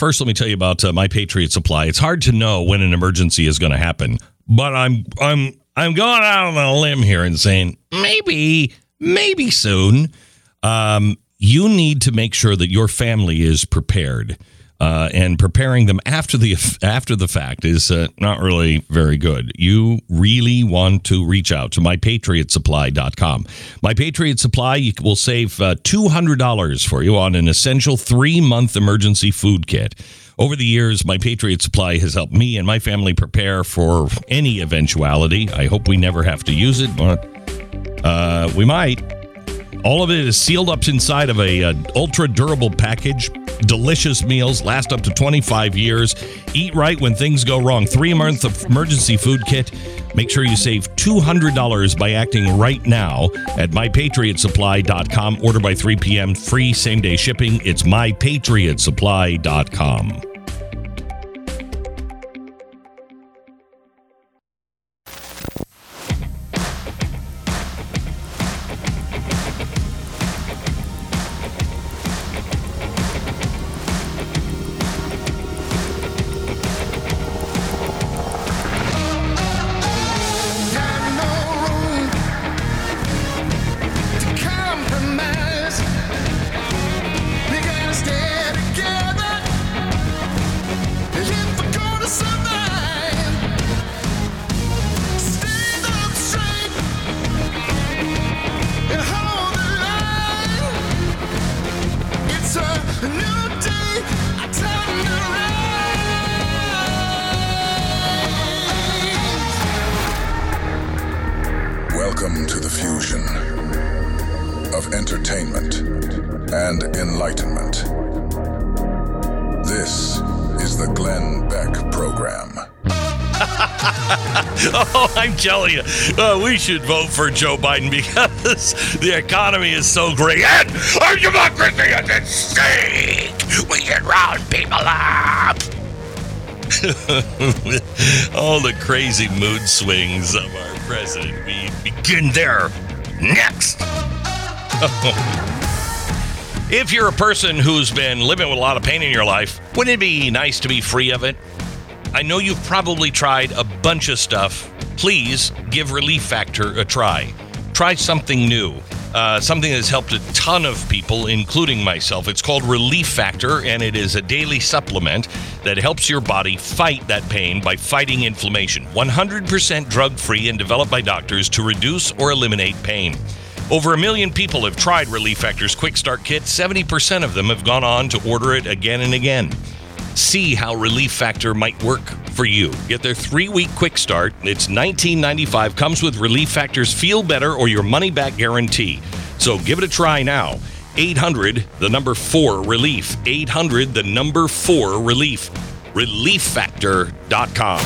first, let me tell you about uh, my Patriot Supply. It's hard to know when an emergency is going to happen, but I'm I'm I'm going out on a limb here and saying maybe maybe soon. Um, you need to make sure that your family is prepared. Uh, and preparing them after the after the fact is uh, not really very good. You really want to reach out to mypatriotsupply.com. My Patriot Supply will save uh, $200 for you on an essential 3-month emergency food kit. Over the years, My Patriot Supply has helped me and my family prepare for any eventuality. I hope we never have to use it, but uh, we might. All of it is sealed up inside of a uh, ultra durable package. Delicious meals last up to 25 years. Eat right when things go wrong. Three month emergency food kit. Make sure you save $200 by acting right now at mypatriotsupply.com. Order by 3 p.m. Free same day shipping. It's mypatriotsupply.com. telling you, uh, we should vote for Joe Biden because the economy is so great and our democracy is at stake. We can round people up. All the crazy mood swings of our president. We begin there next. if you're a person who's been living with a lot of pain in your life, wouldn't it be nice to be free of it? I know you've probably tried a bunch of stuff. Please give Relief Factor a try. Try something new. Uh, something that's helped a ton of people, including myself. It's called Relief Factor, and it is a daily supplement that helps your body fight that pain by fighting inflammation. 100% drug free and developed by doctors to reduce or eliminate pain. Over a million people have tried Relief Factor's Quick Start Kit. 70% of them have gone on to order it again and again. See how Relief Factor might work for you. Get their three week quick start. It's $19.95. Comes with Relief Factor's Feel Better or your money back guarantee. So give it a try now. 800, the number four relief. 800, the number four relief. ReliefFactor.com.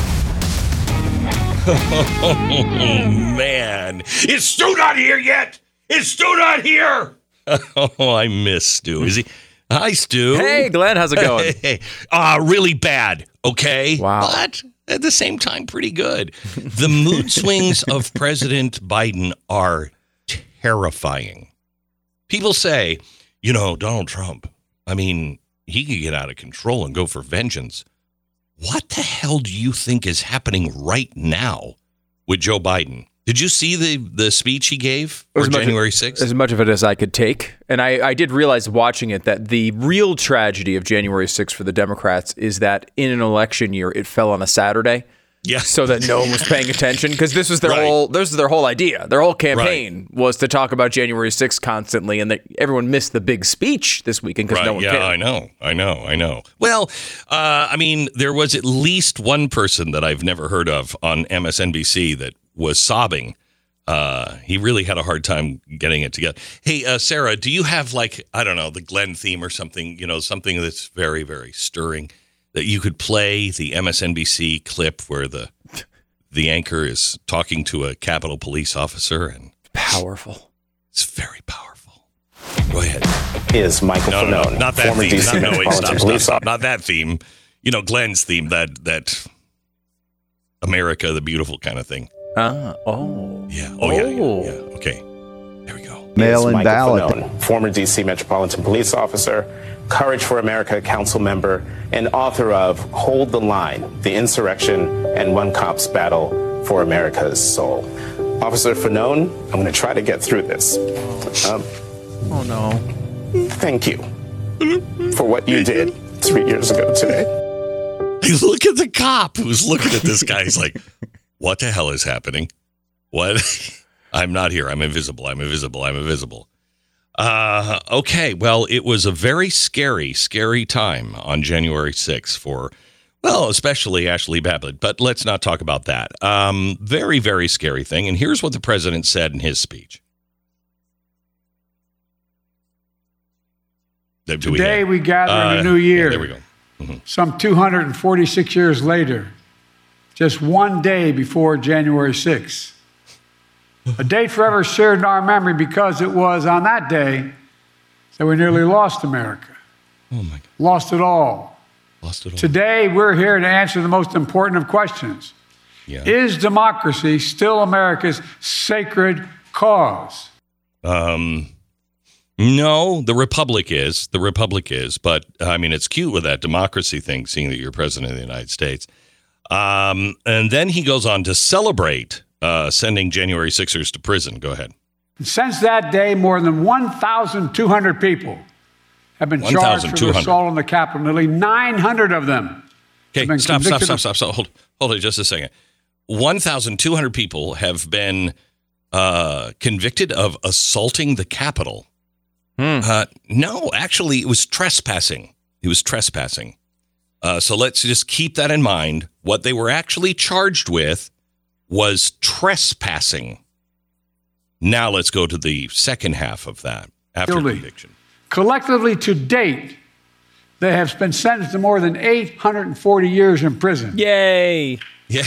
Oh, man. Is Stu not here yet? Is Stu not here? Oh, I miss Stu. Is he? Hi, Stu. Hey, Glenn, how's it going? Hey, uh, really bad. Okay. Wow. But at the same time, pretty good. The mood swings of President Biden are terrifying. People say, you know, Donald Trump, I mean, he could get out of control and go for vengeance. What the hell do you think is happening right now with Joe Biden? Did you see the, the speech he gave for January 6th? As much of it as I could take. And I, I did realize watching it that the real tragedy of January 6th for the Democrats is that in an election year, it fell on a Saturday. Yeah. So that no one was paying attention because this was their Right. whole this was their whole idea. Their whole campaign was to talk about January 6th constantly, and that everyone missed the big speech this weekend because Right. no one yeah, cared. I know. I know. I know. Well, uh, I mean, there was at least one person that I've never heard of on MSNBC that was sobbing. Uh, he really had a hard time getting it together. Hey, uh, Sarah, do you have like I don't know the Glenn theme or something? You know, something that's very very stirring that you could play the MSNBC clip where the the anchor is talking to a Capitol Police officer and Powerful. it's very powerful. Go ahead. is Michael No, no, Fanone, no, not that former theme. DC No, no, wait, Metropolitan stop, stop, Not that theme. You know, Glenn's theme, that that America the Beautiful kind of thing. Ah, oh. Yeah. Oh, yeah, yeah, Oh. yeah. Okay. There we go. is Mail-in Michael ballot. Fanone, former DC Metropolitan Police Officer, Courage for America council member and author of Hold the Line The Insurrection and One Cop's Battle for America's Soul. Officer Fanone, I'm going to try to get through this. Um, Oh no. thank you for what you did three years ago today. Look at the cop who's looking at this guy. He's like, what the hell is happening? What? I'm not here. I'm invisible. I'm invisible. I'm invisible. Uh, okay. Well, it was a very scary, scary time on January 6th for, well, especially Ashli Babbitt. But let's not talk about that. Um, very, very scary thing. And here's what the president said in his speech. Do we Today we gather in Uh, a new year. There we go. Some 246 years later, just one day before January 6th. A date forever shared in our memory because it was on that day that we nearly lost America, Oh my God. lost it all. Lost it all. Today, we're here to answer the most important of questions Yeah. Is democracy still America's sacred cause? Um, no, the republic is. The republic is. But I mean, it's cute with that democracy thing, seeing that you're president of the United States. Um, and then he goes on to celebrate uh, sending January Sixers to prison. Go ahead. Since that day, more than 1,200 people have been charged for the 1,200. assault on the Capitol. Nearly 900 of them Okay, Have been stop, stop, stop, stop, stop. Hold, hold it just a second. 1,200 people have been uh, convicted of assaulting the Capitol. Uh, no, actually, it was trespassing. It was trespassing. Uh, so let's just keep that in mind. What they were actually charged with was trespassing. Now let's go to the second half of that after Guilty. conviction. Collectively to date, they have been sentenced to more than 840 years in prison. Yay. Yeah,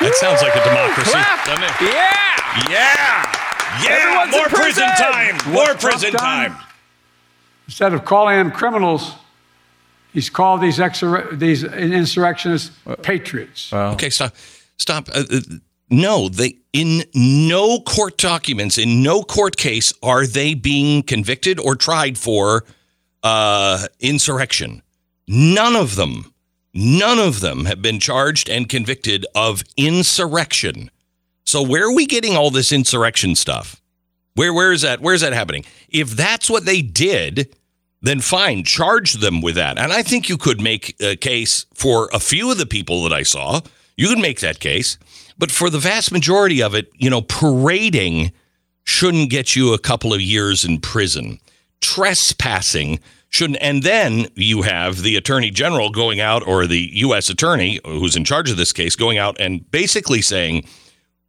that sounds like a democracy, Clap. doesn't it? Yeah. Yeah. Yeah. Everyone's in More prison prison. time. More prison time. Instead of calling them criminals, he's called these, exor- these insurrectionists patriots. Okay, stop. Stop. Uh, uh, no, they in no court documents, in no court case are they being convicted or tried for uh, insurrection. None of them. None of them have been charged and convicted of insurrection. So where are we getting all this insurrection stuff? Where where is that? Where is that happening? If that's what they did, then fine, charge them with that. And I think you could make a case for a few of the people that I saw. You could make that case, but for the vast majority of it, you know, parading shouldn't get you a couple of years in prison. Trespassing shouldn't. And then you have the attorney general going out, or the U.S. attorney who's in charge of this case, going out and basically saying,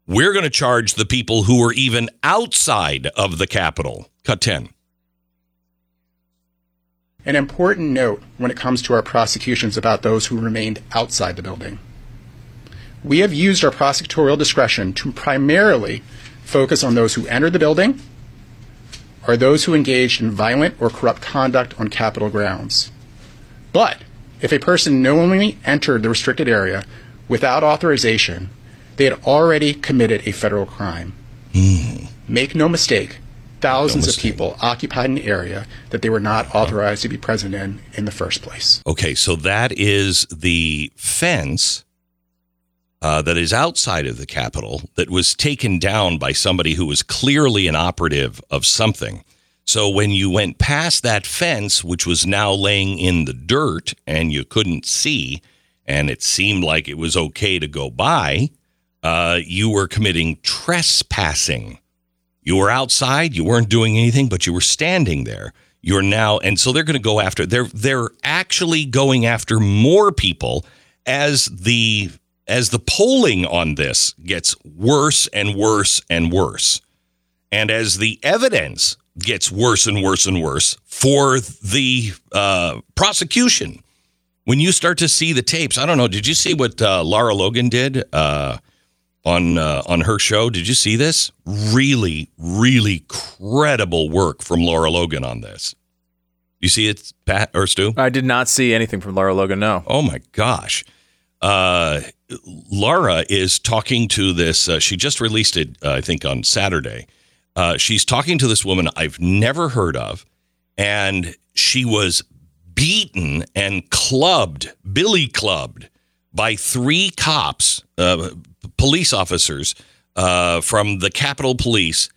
we're going to charge the people who were even outside of the Capitol. Cut 10. An important note when it comes to our prosecutions about those who remained outside the building. We have used our prosecutorial discretion to primarily focus on those who entered the building or those who engaged in violent or corrupt conduct on Capitol grounds. But if a person knowingly entered the restricted area without authorization, they had already committed a federal crime. Mm. Make no mistake, thousands of people occupied an area that they were not authorized to be present in in the first place. Okay, so that is the fence uh, that is outside of the Capitol that was taken down by somebody who was clearly an operative of something. So when you went past that fence, which was now laying in the dirt and you couldn't see, and it seemed like it was okay to go by, uh, you were committing trespassing. You were outside, you weren't doing anything, but you were standing there. You're now, and so they're going to go after. They're they're actually going after more people as the as the polling on this gets worse and worse and worse, and as the evidence gets worse and worse and worse for the uh, prosecution. When you start to see the tapes, I don't know. Did you see what uh, Lara Logan did? Uh, on uh, on her show. Did you see this? Really, really credible work from Lara Logan on this. You see it, Pat or Stu? I did not see anything from Lara Logan. No. Oh my gosh. Uh, Lara is talking to this. Uh, she just released it, uh, I think, on Saturday. Uh, she's talking to this woman I've never heard of, and she was beaten and clubbed, billy clubbed by three cops, uh, police officers uh, from the Capitol Police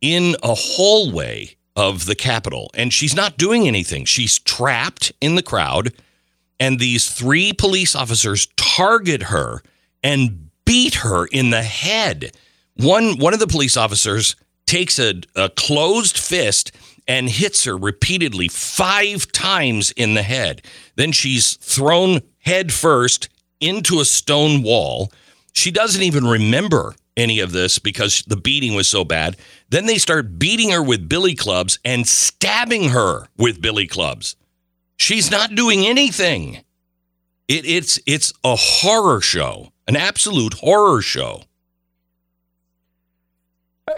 in a hallway of the Capitol. And she's not doing anything. She's trapped in the crowd. And these three police officers target her and beat her in the head. One, one of the police officers takes a, a closed fist and hits her repeatedly five times in the head. Then she's thrown head first into a stone wall. She doesn't even remember any of this because the beating was so bad. Then they start beating her with billy clubs and stabbing her with billy clubs. She's not doing anything. It, it's it's a horror show, an absolute horror show.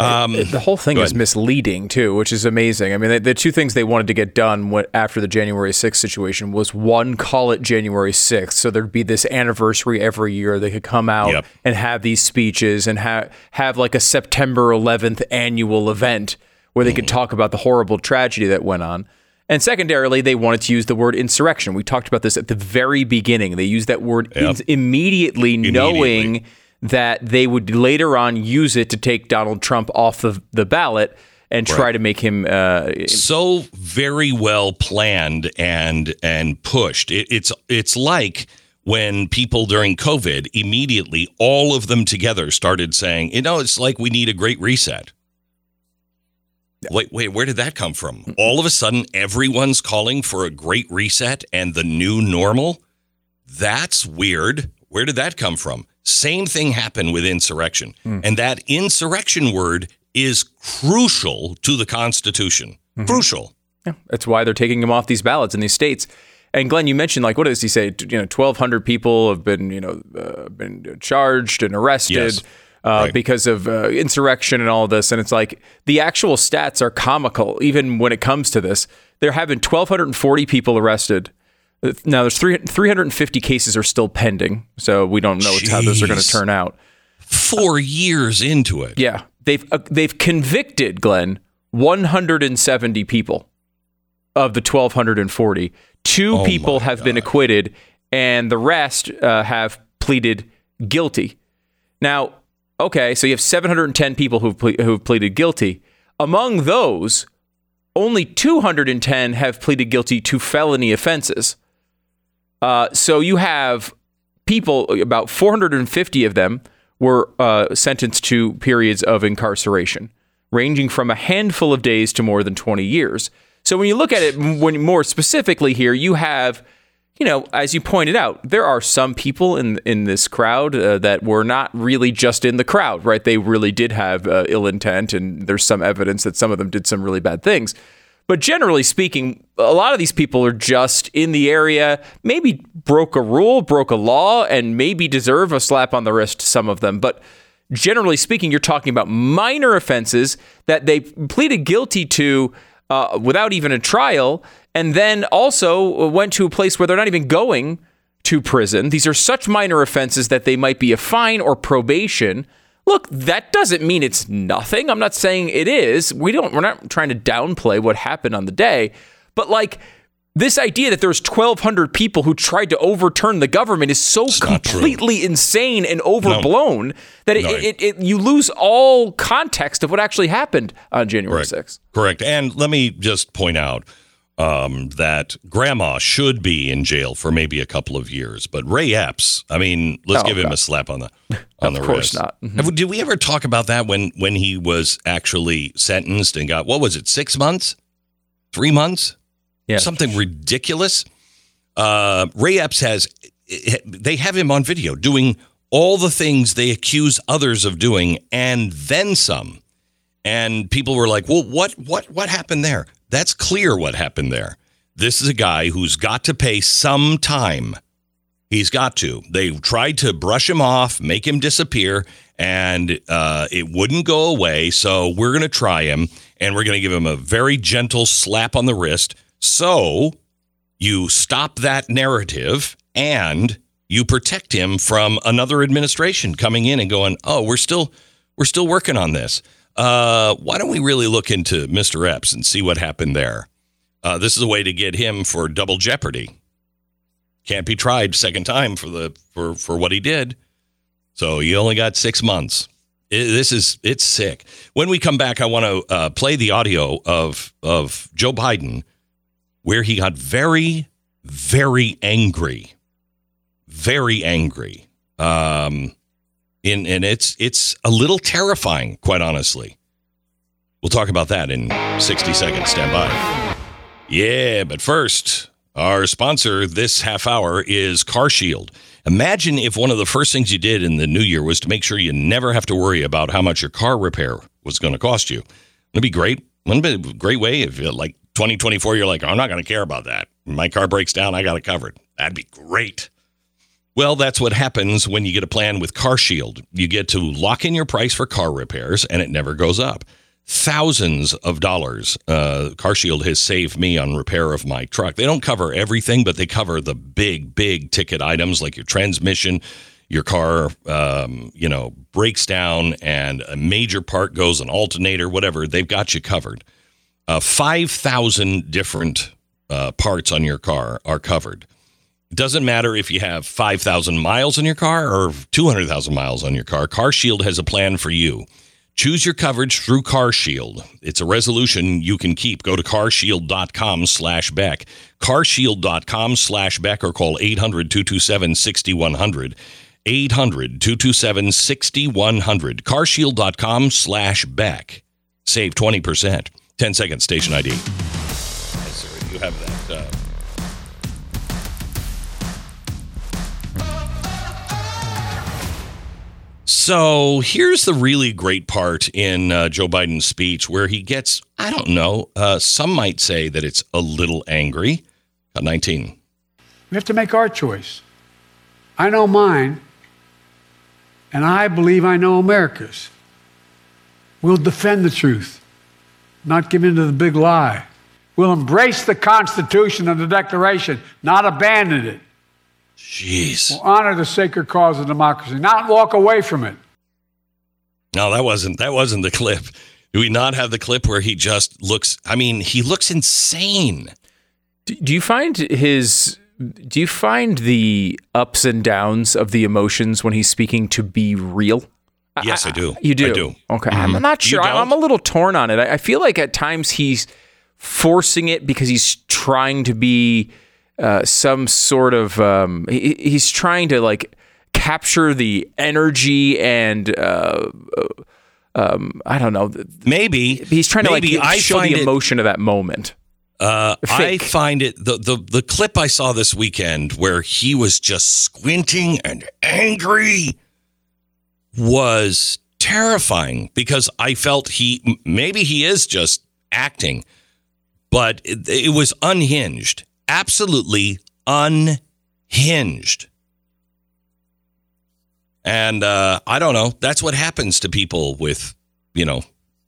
Um, the whole thing is misleading too, which is amazing. I mean, the, the, two things they wanted to get done after the January 6th situation was one, call it January 6th, so there'd be this anniversary every year. They could come out yep. and have these speeches and have have like a September 11th annual event where they mm. could talk about the horrible tragedy that went on. And secondarily, they wanted to use the word insurrection. We talked about this at the very beginning. They used that word yep. in- immediately, immediately, knowing that they would later on use it to take Donald Trump off of the ballot and try right. to make him uh, so very well planned and and pushed. It, it's it's like when people during COVID immediately all of them together started saying, you know, it's like we need a great reset. Wait, wait, where did that come from? All of a sudden, everyone's calling for a great reset and the new normal. That's weird. Where did that come from? Same thing happened with insurrection. Mm. And that insurrection word is crucial to the Constitution. Mm-hmm. Crucial. Yeah, that's why they're taking them off these ballots in these states. And Glenn, you mentioned like what does he say? You know, twelve hundred people have been you know uh, been charged and arrested. Yes. Uh, right. Because of uh, insurrection and all this, and it's like the actual stats are comical. Even when it comes to this, there have been 1,240 people arrested now, there's three, 350 cases are still pending, so we don't know Jeez. how those are going to turn out. Four years into it. Yeah, they've uh, they've convicted Glenn 170 people of the 1,240. Two oh people have God. been acquitted, and the rest uh, have pleaded guilty. Now, okay, so you have 710 people who've ple- who've pleaded guilty. Among those, only 210 have pleaded guilty to felony offenses. Uh, so you have people, about 450 of them were uh, sentenced to periods of incarceration, ranging from a handful of days to more than 20 years. So when you look at it when more specifically here, you have, you know, as you pointed out, there are some people in in this crowd uh, that were not really just in the crowd, right? They really did have uh, ill intent, and there's some evidence that some of them did some really bad things. But generally speaking, a lot of these people are just in the area, maybe broke a rule, broke a law, and maybe deserve a slap on the wrist, some of them. But generally speaking, you're talking about minor offenses that they pleaded guilty to uh, without even a trial, and then also went to a place where they're not even going to prison. These are such minor offenses that they might be a fine or probation. Look, that doesn't mean it's nothing. I'm not saying it is. We don't we're not trying to downplay what happened on the day, but like this idea that there's 1200 people who tried to overturn the government is so it's completely insane and overblown no. that it, no. it, it, you lose all context of what actually happened on January Correct. 6th. Correct. And let me just point out um, that grandma should be in jail for maybe a couple of years. But Ray Epps, I mean, let's oh, give him God. a slap on the on the wrist. not. Mm-hmm. Have, did we ever talk about that when when he was actually sentenced and got what was it, six months, three months, yeah, something ridiculous. Uh, Ray Epps has they have him on video doing all the things they accuse others of doing and then some. And people were like, "Well, what what what happened there?" That's clear what happened there. This is a guy who's got to pay some time. He's got to. They tried to brush him off, make him disappear, and uh, it wouldn't go away. So we're going to try him, and we're going to give him a very gentle slap on the wrist. So you stop that narrative and you protect him from another administration coming in and going, "Oh, we're still we're still working on this." Uh, why don't we really look into Mr. Epps and see what happened there? Uh, this is a way to get him for double jeopardy. Can't be tried second time for the for for what he did. So you only got six months. It, this is it's sick. When we come back, I want to uh, play the audio of of Joe Biden, where he got very, very angry, very angry. Um, in and it's it's a little terrifying, quite honestly. We'll talk about that in sixty seconds. Stand by. Yeah, but first, our sponsor this half hour is Car Shield. Imagine if one of the first things you did in the new year was to make sure you never have to worry about how much your car repair was going to cost you. It'd be great. Wouldn't it be a great way if you like 2024, you're like, I'm not going to care about that. My car breaks down, I got it covered. That'd be great. Well, that's what happens when you get a plan with Car Shield. You get to lock in your price for car repairs and it never goes up. Thousands of dollars. Uh, Car Shield has saved me on repair of my truck. They don't cover everything, but they cover the big, big ticket items like your transmission, your car, um, you know, breaks down and a major part goes, an alternator, whatever. They've got you covered. Uh, 5,000 different uh, parts on your car are covered. Doesn't matter if you have 5,000 miles on your car or 200,000 miles on your car. Car Shield has a plan for you. Choose your coverage through Car Shield. It's a resolution you can keep. Go to carshield.com slash Beck. Carshield.com slash Beck or call 800 227 6100. 800 227 6100. Carshield.com slash Beck. Save 20%. 10 seconds, station ID. Yes, sir. You have that. Uh, So here's the really great part in uh, Joe Biden's speech where he gets, I don't know, uh, some might say that it's a little angry. Got 19. We have to make our choice. I know mine, and I believe I know America's. We'll defend the truth, not give in to the big lie. We'll embrace the Constitution and the Declaration, not abandon it. Jeez. We'll honor the sacred cause of democracy, not walk away from it. No, that wasn't that wasn't the clip. Do we not have the clip where he just looks I mean, he looks insane. Do, do you find his do you find the ups and downs of the emotions when he's speaking to be real? Yes, I, do. You do. I do. Okay, mm-hmm. I'm not sure. I- don't? I'm a little torn on it. I, I feel like at times he's forcing it because he's trying to be uh, some sort of. Um, he, he's trying to like capture the energy and. Uh, uh, um, I don't know. Maybe He's trying to maybe like I show the it- emotion of that moment. Uh, I find it the, the the clip I saw this weekend where he was just squinting and angry was terrifying because I felt he maybe he is just acting, but it, it was unhinged, absolutely unhinged. And uh, I don't know. That's what happens to people with, you know,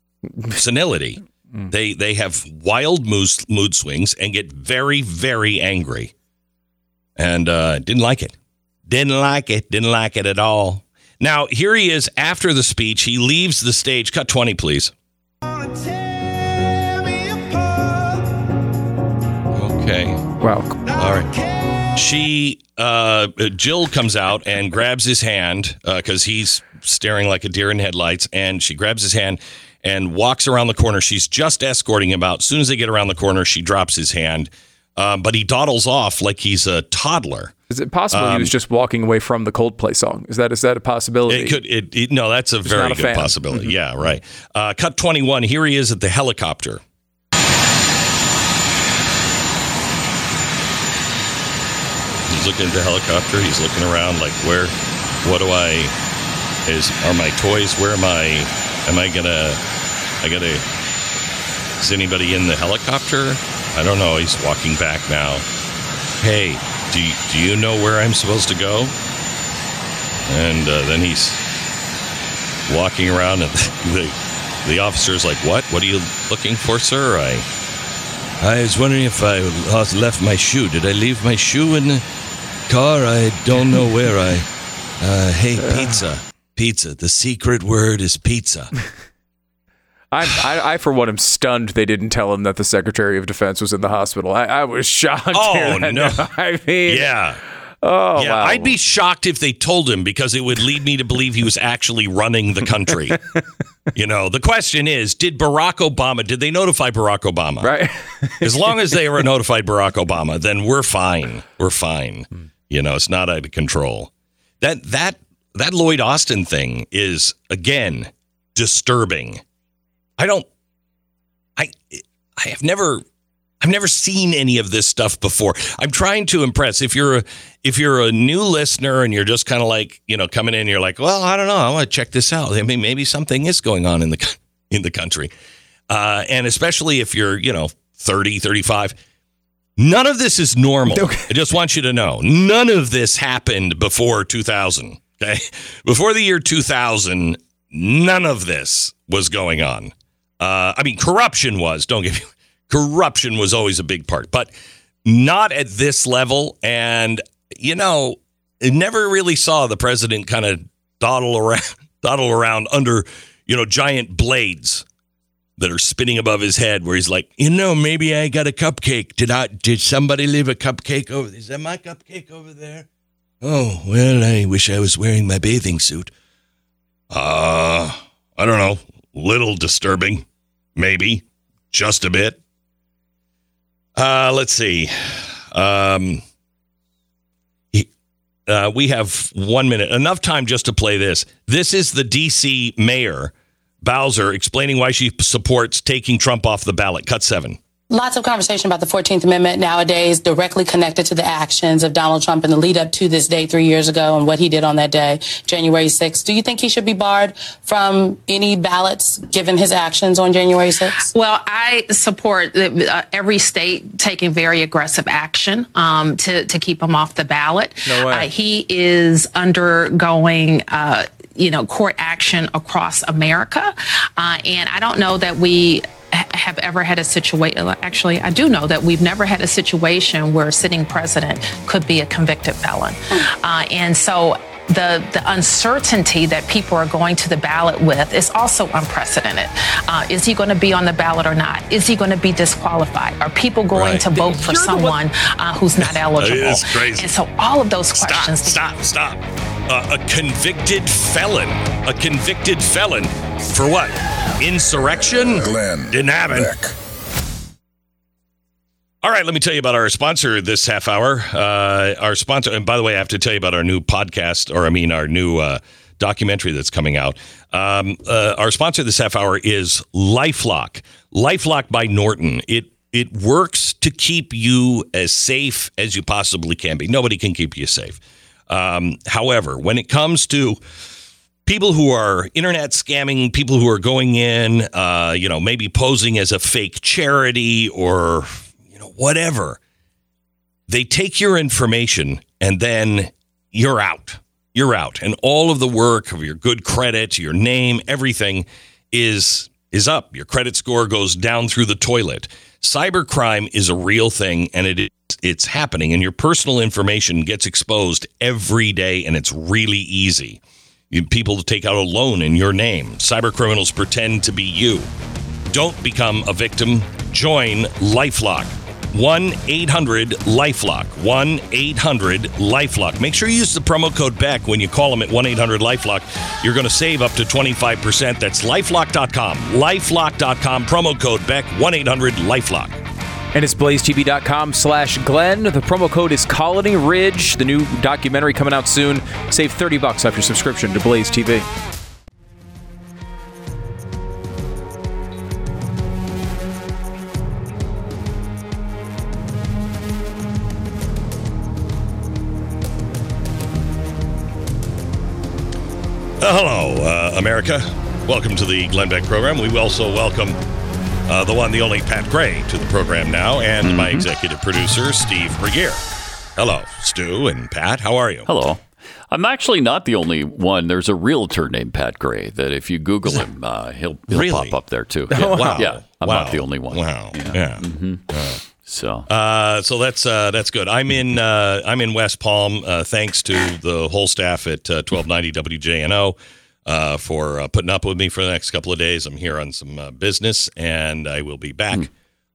senility. They they have wild mood, mood swings and get very very angry. And uh, didn't like it. Didn't like it. Didn't like it at all. Now here he is after the speech. He leaves the stage. Cut twenty, please. All right. She, uh, Jill comes out and grabs his hand because he's staring like a deer in headlights. And she grabs his hand and walks around the corner. She's just escorting him out. As soon as they get around the corner, she drops his hand. Uh, but he dawdles off like he's a toddler. Is it possible he was just walking away from the Coldplay song? Is that is that a possibility? Um, It could. It, it, no, that's a very a good fan. Mm-hmm. possibility. Yeah, right. Uh, cut twenty one. Here he is at the helicopter. Looking at the helicopter. He's looking around like, where? What do I? Is are my toys? Where am I? Am I gonna? I gotta. Is anybody in the helicopter? I don't know. He's walking back now. Hey, do you, do you know where I'm supposed to go? And uh, then he's walking around, and the the officer's like, "What? What are you looking for, sir?" I I was wondering if I lost, left my shoe. Did I leave my shoe in the car? I don't know where I. Uh, hey, pizza, pizza. The secret word is pizza. I, I, I, for one, am stunned they didn't tell him that the Secretary of Defense was in the hospital. I, I was shocked. Oh no! I mean, yeah. Oh, yeah, wow. I'd be shocked if they told him because it would lead me to believe he was actually running the country. you know, the question is, did Barack Obama, did they notify Barack Obama? right. As long as they were notified Barack Obama, then we're fine. We're fine. You know, it's not out of control. That that that Lloyd Austin thing is again disturbing. I don't I I have never I've never seen any of this stuff before. I'm trying to impress. If you're a, if you're a new listener and you're just kind of like, you know, coming in, you're like, well, I don't know, I want to check this out. I mean, maybe something is going on in the in the country, uh, and especially if you're, you know, 30, 35. None of this is normal. I just want you to know, none of this happened before 2000. Okay, before the year 2000, none of this was going on. Uh, I mean, corruption was. Don't get me corruption was always a big part, but not at this level. And, you know, it never really saw the president kind of dawdle around, dawdle around under, you know, giant blades that are spinning above his head where he's like, you know, maybe I got a cupcake. Did I, did somebody leave a cupcake over? Is that my cupcake over there? Oh, well, I wish I was wearing my bathing suit. Uh, I don't know. Little disturbing, maybe just a bit. Uh, let's see. Um, uh, we have one minute, enough time just to play this. This is the D.C. mayor, Bowser, explaining why she supports taking Trump off the ballot. Cut seven. Lots of conversation about the 14th Amendment nowadays, directly connected to the actions of Donald Trump in the lead up to this day three years ago and what he did on that day, January 6th. Do you think he should be barred from any ballots given his actions on January 6th? Well, I support uh, every state taking very aggressive action um, to, to keep him off the ballot. No way. Uh, he is undergoing. Uh, you know, court action across America. Uh, and I don't know that we have ever had a situation. Actually, I do know that we've never had a situation where a sitting president could be a convicted felon. Uh, and so the, the uncertainty that people are going to the ballot with is also unprecedented. Uh, is he going to be on the ballot or not? Is he going to be disqualified? Are people going Right. to vote for You're someone uh, who's not eligible? It's crazy. And so all of those Stop, questions. stop, stop. Uh, a convicted felon. A convicted felon for what? Insurrection? Glenn Didn't happen. Beck. All right, let me tell you about our sponsor this half hour. Uh, our sponsor, and by the way, I have to tell you about our new podcast, or I mean, our new uh, documentary that's coming out. Um, uh, our sponsor this half hour is LifeLock. LifeLock by Norton. It it works to keep you as safe as you possibly can be. Nobody can keep you safe. Um, however, when it comes to people who are internet scamming, people who are going in, uh, you know, maybe posing as a fake charity or whatever, they take your information and then you're out. You're out, and all of the work of your good credit, your name, everything is is up. Your credit score goes down through the toilet. Cybercrime is a real thing, and it is it's happening, and your personal information gets exposed every day, and it's really easy. You, people take out a loan in your name. Cybercriminals pretend to be you. Don't become a victim. Join Lifelock. 1 800 Lifelock. 1 800 Lifelock. Make sure you use the promo code BECK when you call them at 1 800 Lifelock. You're going to save up to 25%. That's lifelock.com. Lifelock.com. Promo code BECK. 1 800 Lifelock. And it's blazetv.com slash Glenn. The promo code is Colony Ridge. The new documentary coming out soon. Save 30 bucks off your subscription to Blaze TV. Uh, hello, uh, America. Welcome to the Glenn Beck program. We also welcome uh, the one, the only Pat Gray to the program now, and my executive producer, Steve Burguiere. Hello, Stu and Pat. How are you? Hello. I'm actually not the only one. There's a realtor named Pat Gray that if you Google him, uh, he'll, he'll Really? pop up there too. Yeah, wow. Yeah, I'm Wow. not the only one. Wow. Yeah. So Uh, so that's uh, that's good. I'm in uh, I'm in West Palm. Uh, thanks to the whole staff at uh, 1290 WJNO. uh, for uh, putting up with me for the next couple of days. I'm here on some uh, business, and I will be back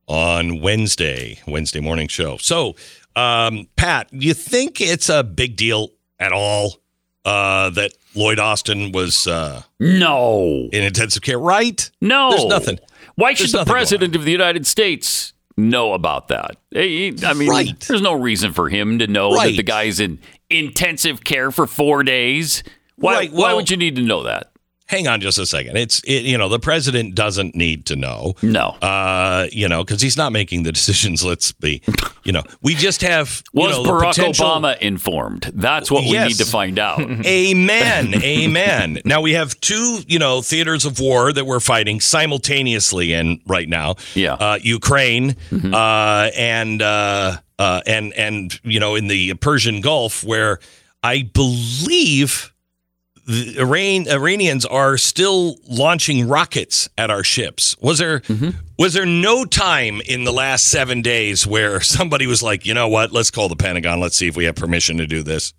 on Wednesday, Wednesday morning show. So, um, Pat, do you think it's a big deal at all uh, that Lloyd Austin was uh, No. in intensive care? Right? No. There's nothing. Why should There's the nothing president of the United States know about that? He- I mean, Right. there's no reason for him to know that the guy's in intensive care for four days. Why, Right, why would you need to know that? Hang on just a second. It's it, you know the president doesn't need to know. No. Uh, you know, because he's not making the decisions. Let's be, you know, we just have you Was know, Barack Obama informed? That's what we need to find out. Amen. Amen. Now we have two, you know, theaters of war that we're fighting simultaneously in right now. Yeah. Uh, Ukraine uh, and uh, uh, and and you know in the Persian Gulf where I believe the Iran, Iranians are still launching rockets at our ships. Was there was there no time in the last seven days where somebody was like, you know what, let's call the Pentagon, let's see if we have permission to do this.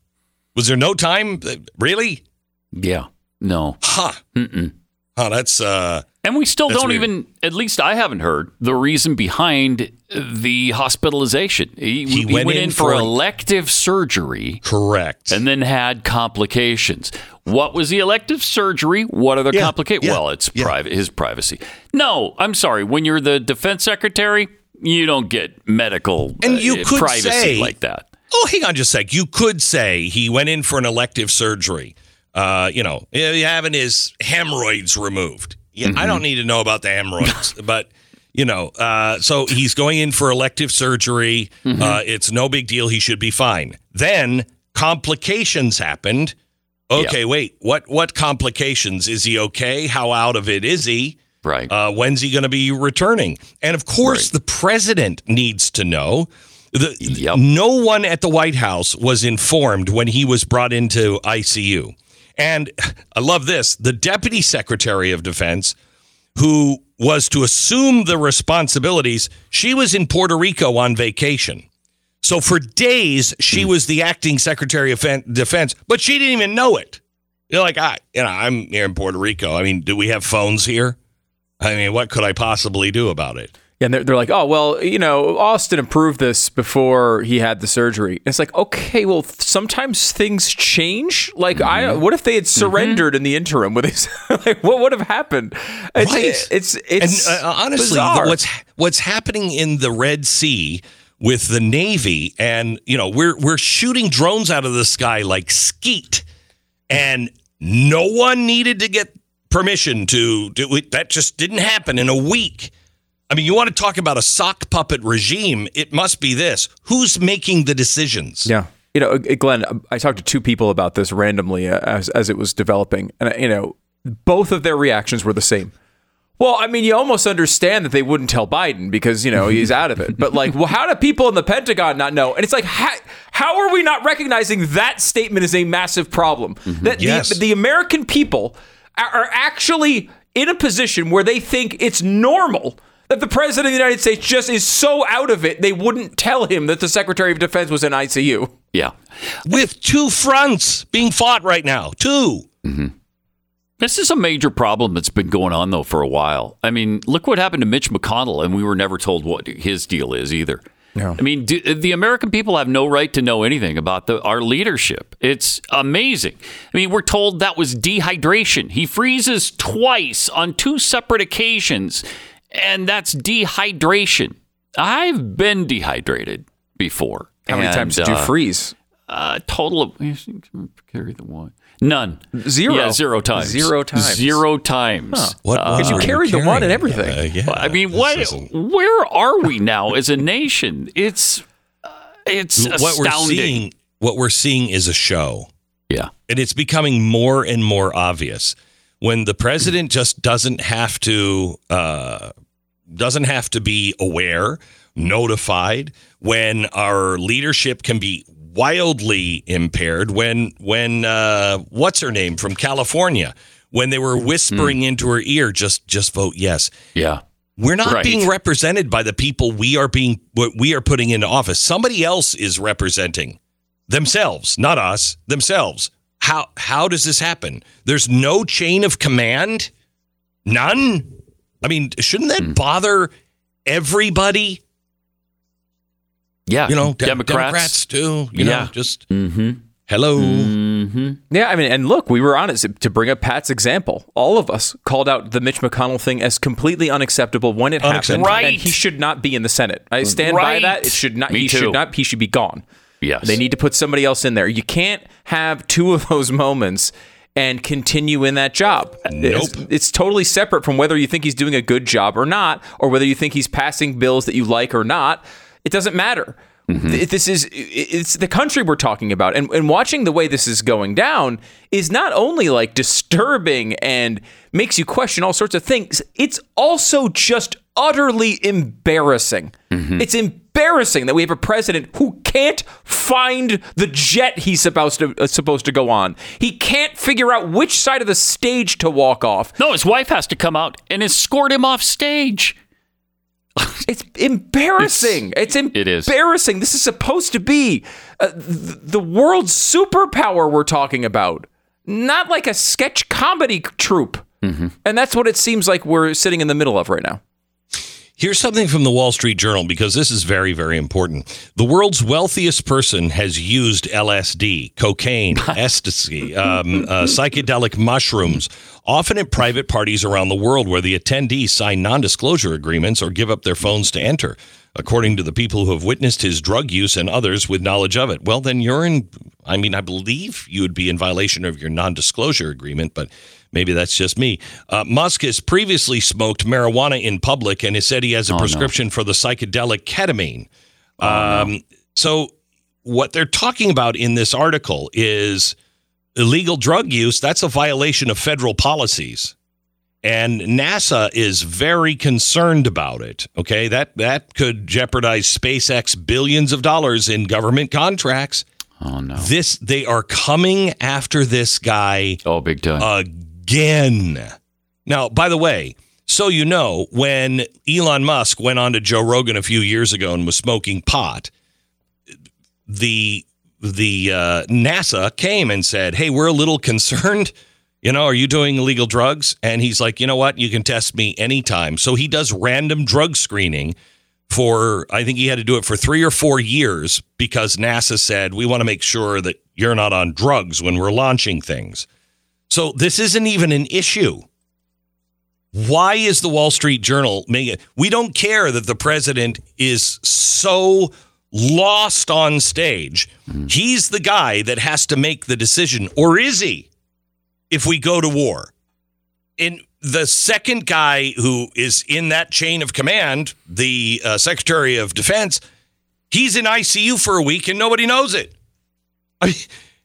Was there no time? Really? yeah. No. Huh. Mm-mm. Huh. That's uh. And we still That's don't weird. even, at least I haven't heard, the reason behind the hospitalization. He, He he went went, in in for elective surgery Correct. and then had complications. What was the elective surgery? What are the Yeah, complications? yeah, well, it's yeah. private, his privacy. No, I'm sorry. When you're the defense secretary, you don't get medical And you uh, could privacy say- like that. Oh, hang on just a sec. You could say he went in for an elective surgery. Uh, you know, having his hemorrhoids removed. Yeah, I don't need to know about the hemorrhoids, but you know, uh, so he's going in for elective surgery. Uh, it's no big deal. He should be fine. Then complications happened. Okay, wait. What what complications? Is he okay? How out of it is he? Right. Uh, when's he going to be returning? And of course, Right. the president needs to know. The, Yep. No one at the White House was informed when he was brought into ICU. And I love this the deputy secretary of defense, who was to assume the responsibilities, she was in Puerto Rico on vacation. So for days, she hmm. was the acting secretary of defense, but she didn't even know it. You're like, I, you know, I'm here in Puerto Rico. I mean, do we have phones here? I mean, what could I possibly do about it? Yeah, and they're, they're like, oh, well, you know, Austin approved this before he had the surgery. It's like, okay, well, sometimes things change. Like, I, Mm-hmm. what if they had surrendered in the interim? Would they, like, what would have happened? It's, Right. it's, it's, and uh, honestly, bizarre. the- what's what's happening in the Red Sea with the Navy, and you know, we're we're shooting drones out of the sky like skeet, and no one needed to get permission to do it. That just didn't happen in a week. I mean, you want to talk about a sock puppet regime? It must be this. Who's making the decisions? Yeah. You know, uh, Glenn, I talked to two people about this randomly uh, as as it was developing, and uh, you know, both of their reactions were the same. Well, I mean, you almost understand that they wouldn't tell Biden because you know he's out of it. But like, well, how do people in the Pentagon not know? And it's like, how, how are we not recognizing that statement is a massive problem? That Yes. the, the American people are actually in a position where they think it's normal that the president of the United States just is so out of it they wouldn't tell him that the Secretary of Defense was in ICU. Yeah. With two fronts being fought right now, 2 mm-hmm. This is a major problem that's been going on, though, for a while. I mean, look what happened to Mitch McConnell, and we were never told what his deal is either. I mean, do, the American people have no right to know anything about the, our leadership. It's amazing. I mean, we're told that was dehydration. He freezes twice on two separate occasions, and that's dehydration. I've been dehydrated before. How many And, times did you uh, freeze? A total of carry the one. None. Zero. Yeah, zero times. Zero times. Zero times. What? Uh, Because you carried the one and everything. Uh, yeah, I mean, this what? isn't- Where are we now as a nation? It's uh, it's what we're astounding. seeing what we're seeing is a show Yeah. and it's becoming more and more obvious when the president just doesn't have to uh, doesn't have to be aware notified when our leadership can be wildly impaired when when uh, what's her name from california when they were whispering into her ear just just vote yes Yeah. we're not Right. being represented by the people we are being what we are putting into office. Somebody else is representing themselves, not us, themselves. How how does this happen? There's no chain of command? None? I mean, shouldn't that bother everybody? Yeah, You know, de- Democrats. Democrats too. You Yeah. know, just Mm-hmm. hello. Yeah, I mean, and look, we were honest to bring up Pat's example. All of us called out the Mitch McConnell thing as completely unacceptable when it happened, Right. and he should not be in the Senate. I stand by that. It should not. Me he too. should not. He should be gone. Yes. They need to put somebody else in there. You can't have two of those moments and continue in that job. It's, Nope. it's totally separate from whether you think he's doing a good job or not, or whether you think he's passing bills that you like or not. It doesn't matter. Mm-hmm. Th- This is it's the country we're talking about, and and watching the way this is going down is not only like disturbing and makes you question all sorts of things. It's also just utterly embarrassing. Mm-hmm. It's embarrassing that we have a president who can't find the jet he's supposed to uh, supposed to go on. He can't figure out which side of the stage to walk off. No, his wife has to come out and escort him off stage. It's embarrassing. It's, it is. embarrassing. This is supposed to be uh, th- the world's superpower we're talking about, not like a sketch comedy troupe. Mm-hmm. And that's what it seems like we're sitting in the middle of right now. Here's something from the Wall Street Journal because this is very, very important. The world's wealthiest person has used LSD, cocaine, ecstasy, um, uh, psychedelic mushrooms, often at private parties around the world where the attendees sign non disclosure agreements or give up their phones to enter. According to the people who have witnessed his drug use and others with knowledge of it. Well, then you're in, I mean, I believe you would be in violation of your non disclosure agreement, but maybe that's just me. Uh, Musk has previously smoked marijuana in public and has said he has a prescription for the psychedelic ketamine. um, So, what they're talking about in this article is illegal drug use. That's a violation of federal policies. And NASA is very concerned about it. Okay, that that could jeopardize SpaceX billions of dollars in government contracts. Oh no. This they are coming after this guy Oh, big time. Again. Now, by the way, so you know, when Elon Musk went on to Joe Rogan a few years ago and was smoking pot, the the uh, NASA came and said, "Hey, we're a little concerned. You know, are you doing illegal drugs?" And he's like, "You know what? You can test me anytime." So he does random drug screening for I think he had to do it for 3 or 4 years because NASA said, "We want to make sure that you're not on drugs when we're launching things." So this isn't even an issue. Why is the Wall Street Journal making We don't care that the president is so lost on stage. He's the guy that has to make the decision, or is he? If we go to war. And the second guy who is in that chain of command, the uh, Secretary of Defense, he's in ICU for a week and nobody knows it. I mean,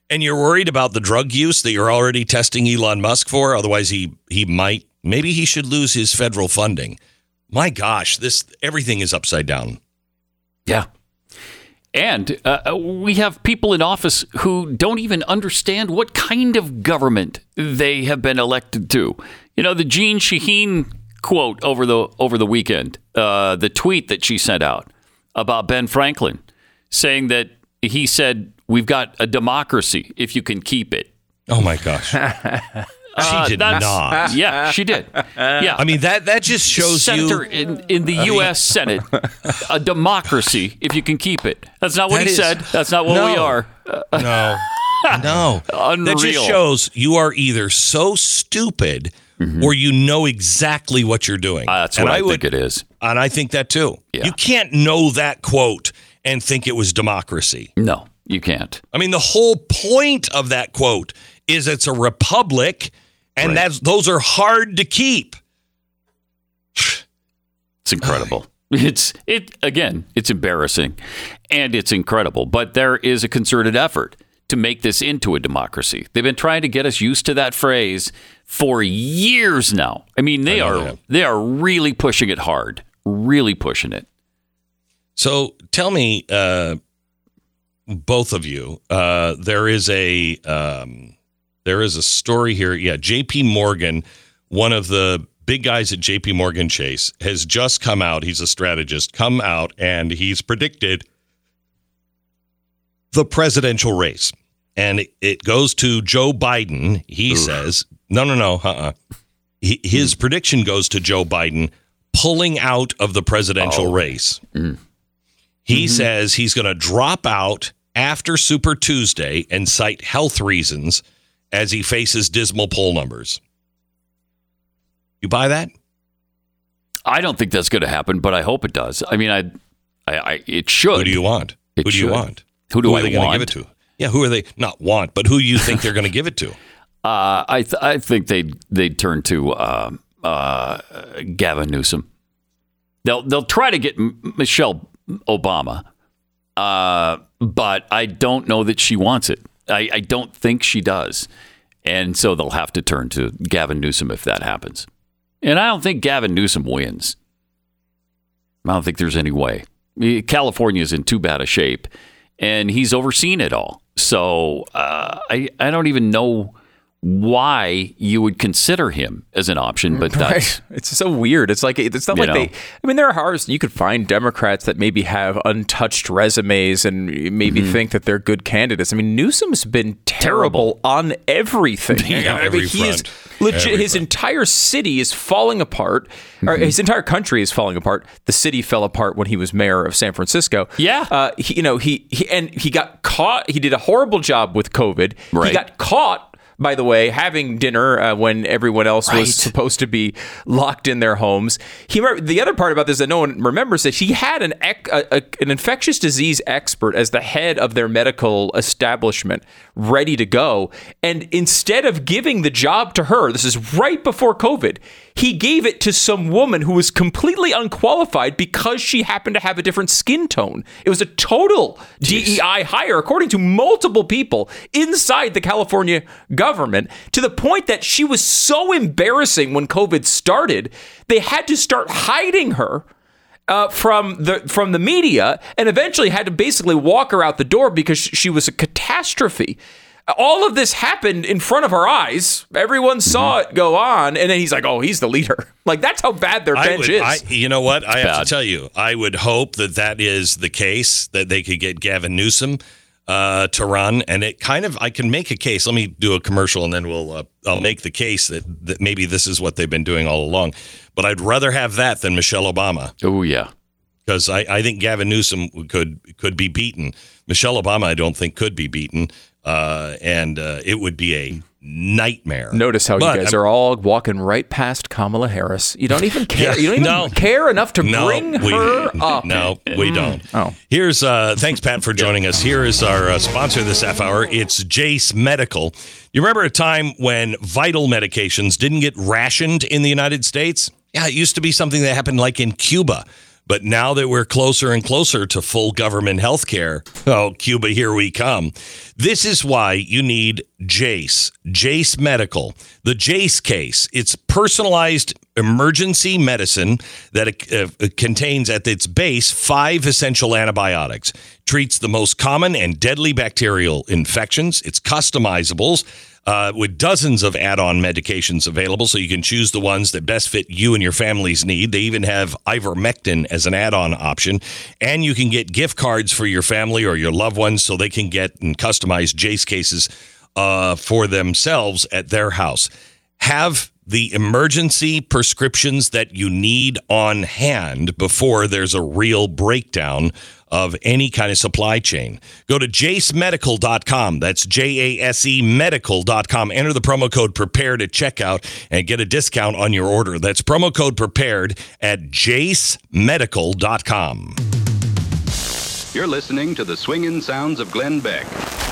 and you're worried about the drug use that you're already testing Elon Musk for. Otherwise, he he might maybe he should lose his federal funding. My gosh, this everything is upside down. Yeah. And uh, we have people in office who don't even understand what kind of government they have been elected to. You know, the Jeanne Shaheen quote over the over the weekend, uh, the tweet that she sent out about Ben Franklin, saying that he said, "We've got a democracy if you can keep it." Oh my gosh, Uh, she did that's- not. Yeah, she did. Yeah, I mean that that just shows Senator you. in, in the U.S. Senate, a democracy if you can keep it. That's not what That he is- said. That's not what we are. No, no, that just shows you are either so stupid or you know exactly what you're doing. Uh, that's And what I, would, think it is. and I think that too. Yeah. You can't know that quote and think it was democracy. No, you can't. I mean, the whole point of that quote is it's a republic, and that's those are hard to keep. It's incredible. It's it again. It's embarrassing, and it's incredible. But there is a concerted effort to make this into a democracy. They've been trying to get us used to that phrase for years now. I mean, they know are that. they are really pushing it hard. Really pushing it. So tell me, uh, both of you, uh, there is a um, there is a story here. Yeah, J.P. Morgan, one of the big guys at J.P. Morgan Chase, has just come out. He's a strategist, come out, and he's predicted the presidential race. and it, it goes to Joe Biden. He says, no, no, no, uh-uh. He, his prediction goes to Joe Biden pulling out of the presidential race. He says he's going to drop out after Super Tuesday and cite health reasons as he faces dismal poll numbers. You buy that? I don't think that's going to happen, but I hope it does. I mean, I, I, I it should. Who do you want? It who do you want? Who do are I they want? give it to? Yeah, who are they not want, but who you think they're going to give it to? Uh, I th- I think they they'd turn to uh, uh, Gavin Newsom. They'll they'll try to get M- Michelle Obama, uh, but I don't know that she wants it. I, I don't think she does, and so they'll have to turn to Gavin Newsom if that happens. And I don't think Gavin Newsom wins. I don't think there's any way. California is in too bad a shape, and he's overseen it all. So uh, I I don't even know why you would consider him as an option, but that's Right. It's so weird. It's like it's not like they. I mean, there are hours you could find Democrats that maybe have untouched resumes and maybe Mm-hmm. think that they're good candidates. I mean, Newsom's been terrible, on everything. Yeah, I mean, every he is legit. Every his front. entire city is falling apart. Mm-hmm. his entire country is falling apart. The city fell apart when he was mayor of San Francisco. Yeah. uh, he, you know he, he and he got caught. He did a horrible job with COVID. Right. He got caught. By the way, having dinner uh, when everyone else Right. was supposed to be locked in their homes. He the other part about this that no one remembers that he had an ec- a, a, an infectious disease expert as the head of their medical establishment ready to go, and instead of giving the job to her, this is right before COVID. He gave it to some woman who was completely unqualified because she happened to have a different skin tone. It was a total DEI hire, according to multiple people inside the California government, to the point that she was so embarrassing when COVID started, they had to start hiding her. Uh, from the from the media, and eventually had to basically walk her out the door because she was a catastrophe. All of this happened in front of our eyes. Everyone saw it go on, and then he's like, "Oh, he's the leader." Like that's how bad their bench would, is. I, you know what? I have to tell you, I would hope that that is the case that they could get Gavin Newsom uh, to run, and it kind of I can make a case. Let me do a commercial, and then we'll uh, I'll make the case that that maybe this is what they've been doing all along. But I'd rather have that than Michelle Obama oh yeah. because I, I think Gavin Newsom could could be beaten. Michelle Obama, I don't think could be beaten, uh, and uh, it would be a nightmare. Notice how But you guys I'm- are all walking right past Kamala Harris. You don't even care. You don't even no. care enough to No, bring we, her up. No, we don't. Oh. Here's uh thanks Pat for joining us. Here is our uh, sponsor this half hour. It's Jase Medical. You remember a time when vital medications didn't get rationed in the United States? Yeah, it used to be something that happened like in Cuba. But now that we're closer and closer to full government health care, oh, Cuba, here we come. This is why you need Jase, Jase Medical. The Jase case, it's personalized emergency medicine that uh, uh, contains at its base five essential antibiotics, treats the most common and deadly bacterial infections. It's customizable uh, with dozens of add-on medications available, so you can choose the ones that best fit you and your family's need. They even have ivermectin as an add-on option, and you can get gift cards for your family or your loved ones, so they can get and customize Jase cases uh, for themselves at their house. Have the emergency prescriptions that you need on hand before there's a real breakdown of any kind of supply chain. Go to jasemedical.com. That's J A S E medical.com. Enter the promo code prepared at checkout and get a discount on your order. That's promo code prepared at jasemedical.com. You're listening to the swinging sounds of Glenn Beck.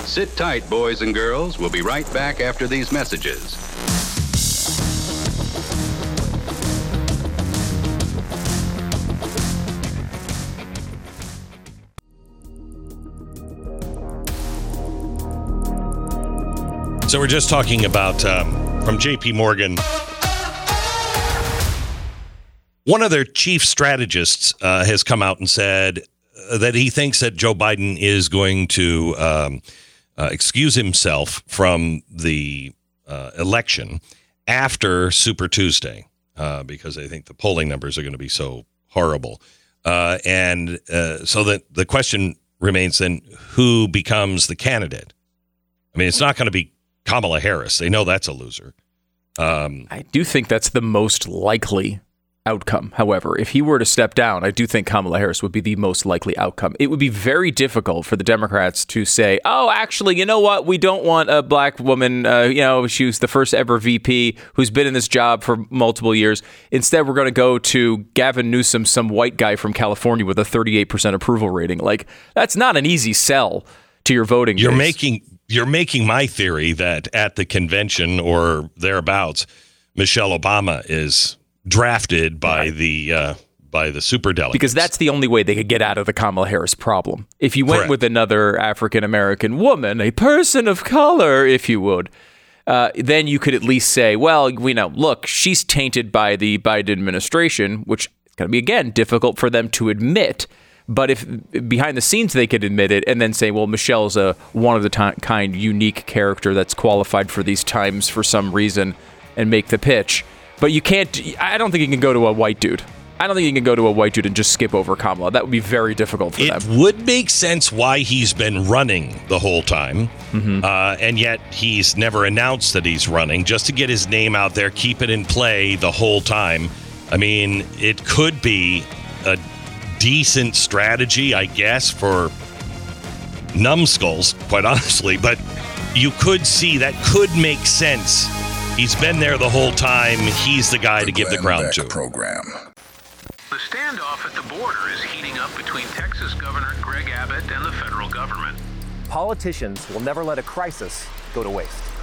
Sit tight, boys and girls. We'll be right back after these messages. So we're just talking about um, from JP Morgan. One of their chief strategists uh, has come out and said uh, that he thinks that Joe Biden is going to um, uh, excuse himself from the uh, election after Super Tuesday uh, because they think the polling numbers are going to be so horrible. Uh, and so that the question remains then who becomes the candidate? I mean, it's not going to be Kamala Harris. They know that's a loser. Um, I do think that's the most likely outcome. However, if he were to step down, I do think Kamala Harris would be the most likely outcome. It would be very difficult for the Democrats to say, "Oh, actually, you know what? We don't want a black woman. Uh, you know, she was the first ever VP who's been in this job for multiple years. Instead, we're going to go to Gavin Newsom, some white guy from California with a 38% approval rating. Like that's not an easy sell to your voting. you're base. making you're making my theory that at the convention or thereabouts, Michelle Obama is drafted by the uh, by the super delegates. because that's the only way they could get out of the Kamala Harris problem. If you went Correct. with another African American woman, a person of color, if you would, uh, then you could at least say, well, we know, look, she's tainted by the Biden administration, which is going to be again difficult for them to admit. But if behind the scenes they could admit it and then say, well, Michelle's a one of the kind, unique character that's qualified for these times for some reason, and make the pitch. But you can't. I don't think you can go to a white dude. I don't think you can go to a white dude and just skip over Kamala. That would be very difficult for it them. would make sense why he's been running the whole time, Mm-hmm. uh, and yet he's never announced that he's running, just to get his name out there, keep it in play the whole time. I mean, it could be a decent strategy, I guess, for numbskulls, quite honestly, but you could see that could make sense. He's been there the whole time. He's the guy to give the Glenn ground Beck to. program. The standoff at the border is heating up between Texas Governor Greg Abbott and the federal government. Politicians will never let a crisis go to waste.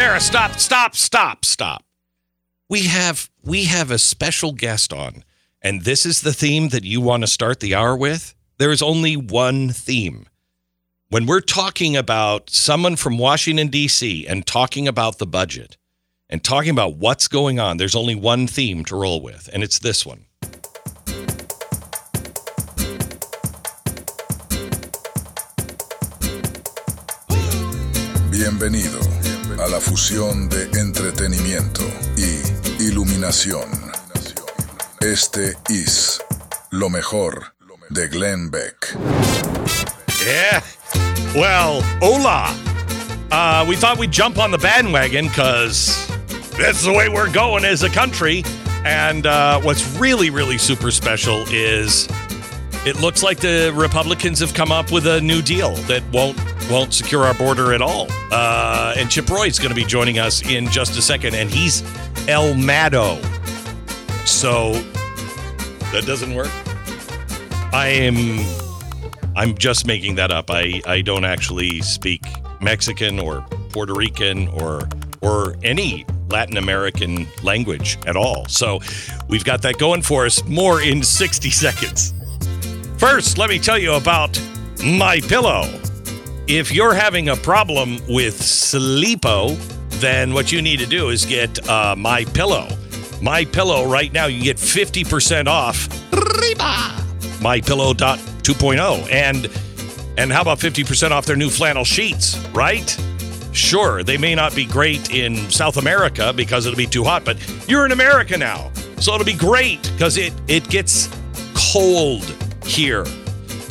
Sarah, stop, stop, stop, stop. We have we have a special guest on, and this is the theme that you want to start the hour with. There is only one theme. When we're talking about someone from Washington D.C. and talking about the budget and talking about what's going on, there's only one theme to roll with, and it's this one. Bienvenido a la fusión de entretenimiento y iluminación. Este es lo mejor de Glenn Beck. Yeah. Well, hola. Uh, we thought we'd jump on the bandwagon because that's the way we're going as a country. And uh, what's really, really super special is it looks like the Republicans have come up with a new deal that won't won't secure our border at all. Uh, and Chip Roy is going to be joining us in just a second, and he's El Mado. So that doesn't work. I am. I'm just making that up. I, I don't actually speak Mexican or Puerto Rican or or any Latin American language at all. So we've got that going for us. More in 60 seconds. First, let me tell you about My Pillow. If you're having a problem with sleepo, then what you need to do is get uh, My Pillow. My Pillow right now you get 50% off. MyPillow.2.0 and and how about 50% off their new flannel sheets, right? Sure, they may not be great in South America because it'll be too hot, but you're in America now. So it'll be great because it it gets cold here.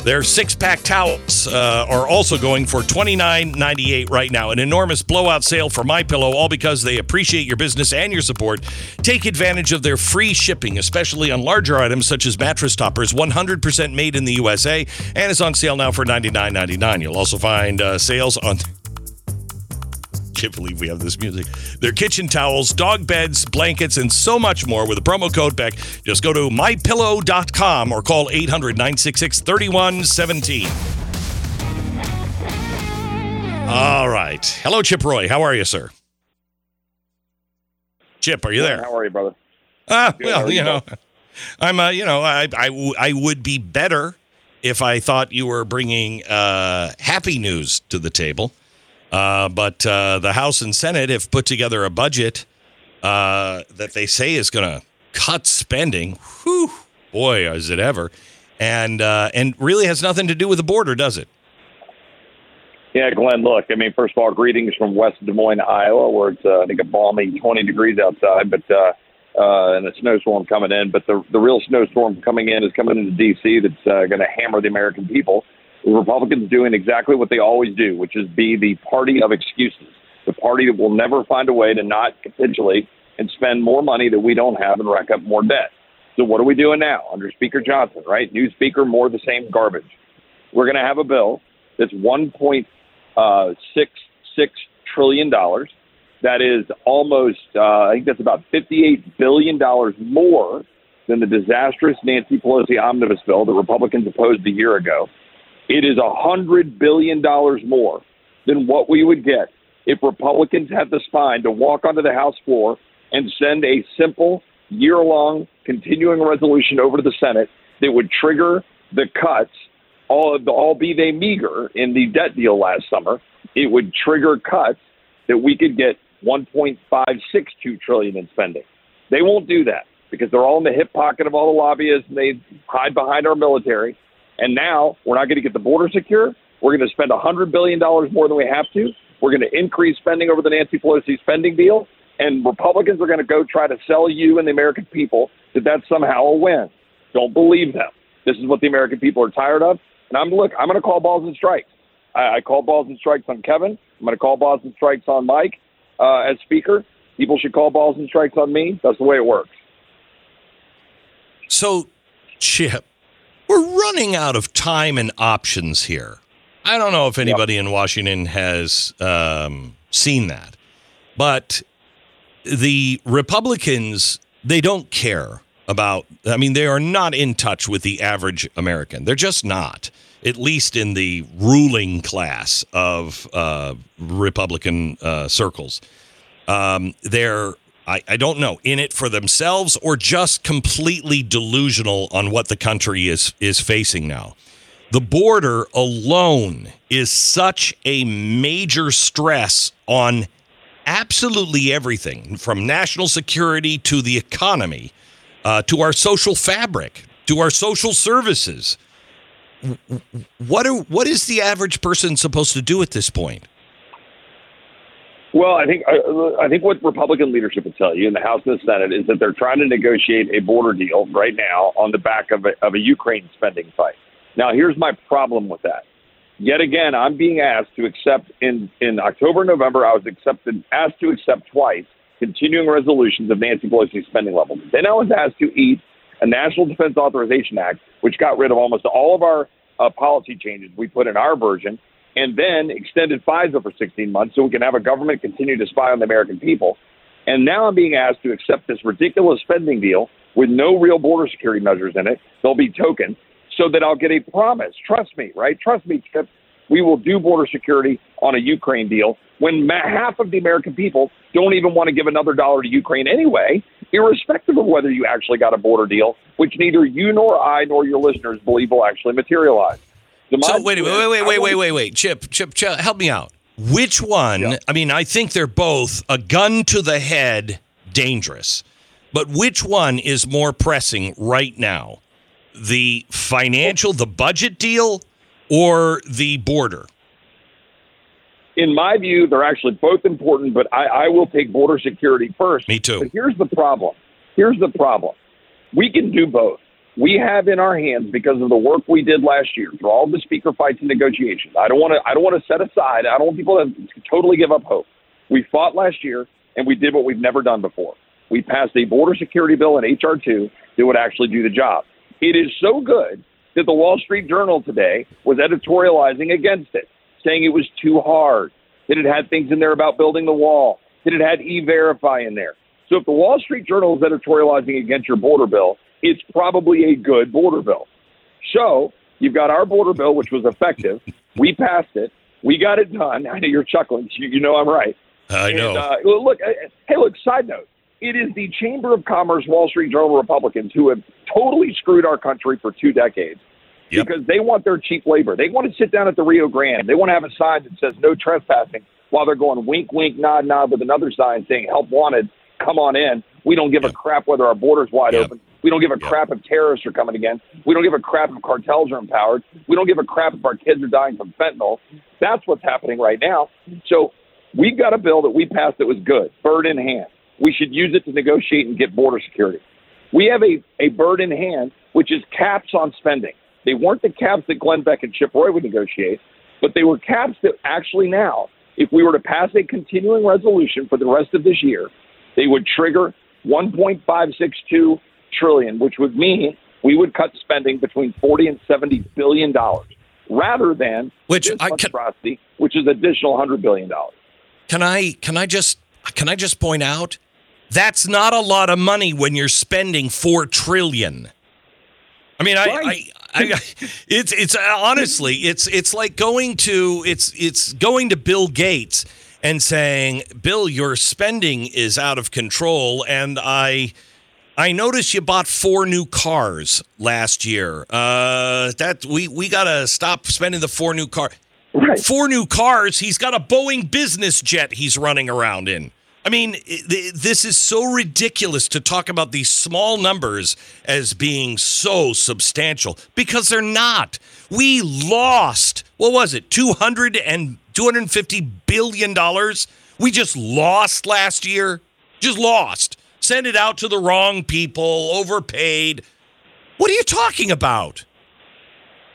Their six pack towels uh, are also going for twenty nine ninety eight right now. An enormous blowout sale for My Pillow, all because they appreciate your business and your support. Take advantage of their free shipping, especially on larger items such as mattress toppers, one hundred percent made in the USA, and is on sale now for ninety nine ninety nine. You'll also find uh, sales on can't believe we have this music. Their kitchen towels, dog beds, blankets, and so much more with a promo code Beck. Just go to mypillow.com or call 800 966 3117. All right. Hello, Chip Roy. How are you, sir? Chip, are you there? How are you, brother? Ah, Good, well, you you, know, I'm, uh, you know, I, I, w- I would be better if I thought you were bringing uh, happy news to the table. Uh, but uh, the House and Senate have put together a budget uh, that they say is going to cut spending. Whew, boy, is it ever! And uh, and really has nothing to do with the border, does it? Yeah, Glenn, look, I mean, first of all, greetings from West Des Moines, Iowa, where it's, uh, I think, a balmy 20 degrees outside, but uh, and a snowstorm coming in. But the, the real snowstorm coming in is coming into D.C. that's going to hammer the American people. The Republicans doing exactly what they always do, which is be the party of excuses, the party that will never find a way to not capitulate and spend more money that we don't have and rack up more debt. So what are we doing now under Speaker Johnson, right? New speaker, more the same garbage. We're going to have a bill that's 1.66 trillion dollars. That is almost, uh, I think that's about 58 billion dollars more than the disastrous Nancy Pelosi omnibus bill that Republicans opposed a year ago. It is a hundred billion dollars more than what we would get if Republicans had the spine to walk onto the House floor and send a simple year-long continuing resolution over to the Senate that would trigger the cuts, all, the, all be they meager, in the debt deal last summer. It would trigger cuts that we could get 1.562 trillion in spending. They won't do that because they're all in the hip pocket of all the lobbyists and they hide behind our military. And now we're not going to get the border secure. We're going to spend $100 billion more than we have to. We're going to increase spending over the Nancy Pelosi spending deal. And Republicans are going to go try to sell you and the American people that that's somehow a win. Don't believe them. This is what the American people are tired of. And I'm look, I'm going to call balls and strikes. I, I call balls and strikes on Kevin. I'm going to call balls and strikes on Mike uh, as Speaker. People should call balls and strikes on me. That's the way it works. So, Chip, we're running out of time and options here. I don't know if anybody in Washington has um, seen that, but the Republicans, they don't care about, I mean, they are not in touch with the average American. They're just not, at least in the ruling class of uh, Republican uh, circles. Um, they're I, I don't know in it for themselves or just completely delusional on what the country is is facing now. The border alone is such a major stress on absolutely everything from national security to the economy uh, to our social fabric to our social services. What are, what is the average person supposed to do at this point? Well, I think I, think what Republican leadership will tell you in the House and the Senate is that they're trying to negotiate a border deal right now on the back of a, of a Ukraine spending fight. Now, here's my problem with that. Yet again, I'm being asked to accept in in October, November. I was accepted asked to accept twice continuing resolutions of Nancy Pelosi's spending levels. Then I was asked to eat a National Defense Authorization Act, which got rid of almost all of our uh, policy changes we put in our version and then extended FISA for 16 months so we can have a government continue to spy on the American people. And now I'm being asked to accept this ridiculous spending deal with no real border security measures in it. They'll be token so that I'll get a promise. Trust me, right? Trust me, Chip. We will do border security on a Ukraine deal when half of the American people don't even want to give another dollar to Ukraine anyway, irrespective of whether you actually got a border deal, which neither you nor I nor your listeners believe will actually materialize so wait, wait, wait, wait, wait, wait, wait, Chip, Chip, Chip, help me out. Which one? Yep. I mean, I think they're both a gun to the head, dangerous. But which one is more pressing right now? The financial, the budget deal, or the border? In my view, they're actually both important, but I, I will take border security first. Me too. But here's the problem. Here's the problem. We can do both we have in our hands because of the work we did last year through all the speaker fights and negotiations. I don't want to. I don't want to set aside. I don't want people to totally give up hope. We fought last year and we did what we've never done before. We passed a border security bill in HR two that would actually do the job. It is so good that the Wall Street Journal today was editorializing against it, saying it was too hard, that it had things in there about building the wall, that it had e-verify in there. So if the Wall Street Journal is editorializing against your border bill, it's probably a good border bill. So you've got our border bill, which was effective. We passed it. We got it done. I know you're chuckling. You, you know I'm right. I know. And, uh, look, uh, hey, look. Side note: It is the Chamber of Commerce, Wall Street Journal Republicans who have totally screwed our country for two decades Yep. because they want their cheap labor. They want to sit down at the Rio Grande. They want to have a sign that says "No trespassing," while they're going wink, wink, nod, nod with another sign saying "Help wanted." Come on in. We don't give a crap whether our border's wide open. We don't give a crap if terrorists are coming again. We don't give a crap if cartels are empowered. We don't give a crap if our kids are dying from fentanyl. That's what's happening right now. So we've got a bill that we passed that was good, bird in hand. We should use it to negotiate and get border security. We have a, a bird in hand, which is caps on spending. They weren't the caps that Glenn Beck and Chip Roy would negotiate, but they were caps that actually now, if we were to pass a continuing resolution for the rest of this year, they would trigger 1.562 trillion, which would mean we would cut spending between 40 and 70 billion dollars, rather than which this monstrosity, which is additional 100 billion dollars. Can I can I just can I just point out that's not a lot of money when you're spending four trillion. I mean, I, I, I, it's it's honestly, it's it's like going to it's it's going to Bill Gates and saying, "Bill, your spending is out of control," and I. I noticed you bought four new cars last year. Uh, that we we gotta stop spending the four new car. Four new cars. He's got a Boeing business jet he's running around in. I mean, th- this is so ridiculous to talk about these small numbers as being so substantial because they're not. We lost, what was it, 200 and 250 billion dollars? We just lost last year. Just lost. Send it out to the wrong people, overpaid. What are you talking about?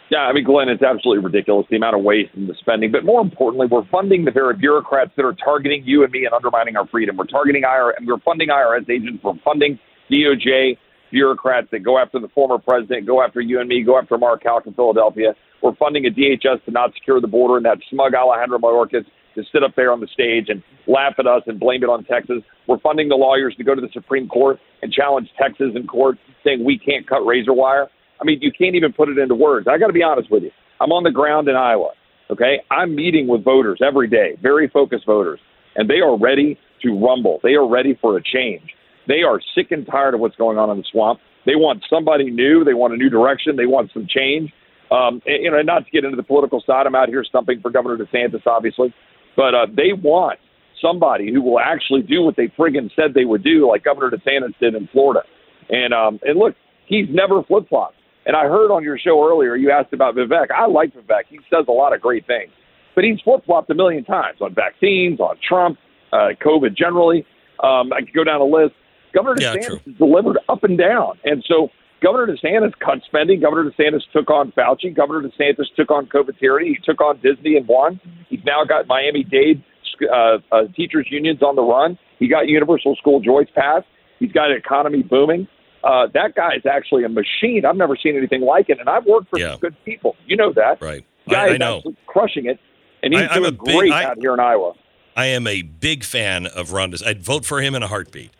Yeah, I mean, Glenn, it's absolutely ridiculous the amount of waste and the spending. But more importantly, we're funding the very bureaucrats that are targeting you and me and undermining our freedom. We're targeting IRS, and we're funding IRS agents. We're funding DOJ bureaucrats that go after the former president, go after you and me, go after Mark Houck in Philadelphia. We're funding a DHS to not secure the border, and that smug Alejandro Mayorkas to sit up there on the stage and laugh at us and blame it on Texas. We're funding the lawyers to go to the Supreme Court and challenge Texas in court, saying we can't cut razor wire. I mean, you can't even put it into words. I got to be honest with you. I'm on the ground in Iowa. Okay, I'm meeting with voters every day, very focused voters, and they are ready to rumble. They are ready for a change. They are sick and tired of what's going on in the swamp. They want somebody new. They want a new direction. They want some change. Um, and, you know, not to get into the political side, I'm out here stumping for Governor DeSantis, obviously, but uh, they want somebody who will actually do what they friggin' said they would do, like Governor DeSantis did in Florida. And um, and look, he's never flip flopped. And I heard on your show earlier you asked about Vivek. I like Vivek. He says a lot of great things, but he's flip flopped a million times on vaccines, on Trump, uh, COVID generally. Um, I could go down a list. Governor Yeah, DeSantis true. delivered up and down, and so Governor DeSantis cut spending. Governor DeSantis took on Fauci. Governor DeSantis took on COVID tyranny. He took on Disney and won. He's now got Miami Dade uh, uh, teachers unions on the run. He got universal school choice passed. He's got an economy booming. Uh, that guy is actually a machine. I've never seen anything like it, and I've worked for some good people. You know that, right? Guy I- I know. crushing it, and he's I- doing a big- great I- out here in Iowa. I am a big fan of Ron. I'd vote for him in a heartbeat.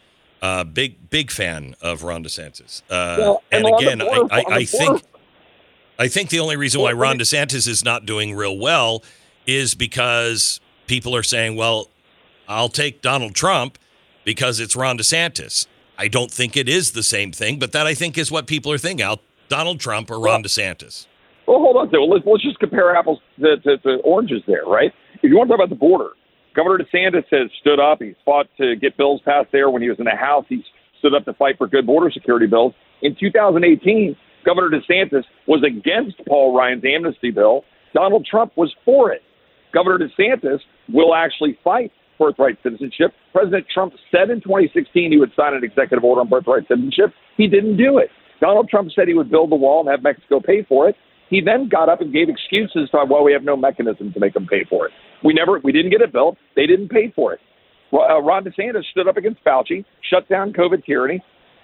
Uh, big, big fan of Ron DeSantis. Uh, Well, and and again, border- I, I, I think, I think the only reason why Ron DeSantis is not doing real well is because people are saying, "Well, I'll take Donald Trump because it's Ron DeSantis." I don't think it is the same thing, but that I think is what people are thinking. I'll Donald Trump or Ron DeSantis. Well, hold on. So let's, let's just compare apples to, to, to oranges there, right? If you want to talk about the border, Governor DeSantis has stood up. He's fought to get bills passed there. When he was in the House, he stood up to fight for good border security bills. In 2018, Governor DeSantis was against Paul Ryan's amnesty bill. Donald Trump was for it. Governor DeSantis will actually fight birthright citizenship. President Trump said in 2016 he would sign an executive order on birthright citizenship. He didn't do it. Donald Trump said he would build the wall and have Mexico pay for it. He then got up and gave excuses to well, we have no mechanism to make them pay for it. We never, we didn't get it built. They didn't pay for it. Well, uh, Ron DeSantis stood up against Fauci, shut down COVID tyranny.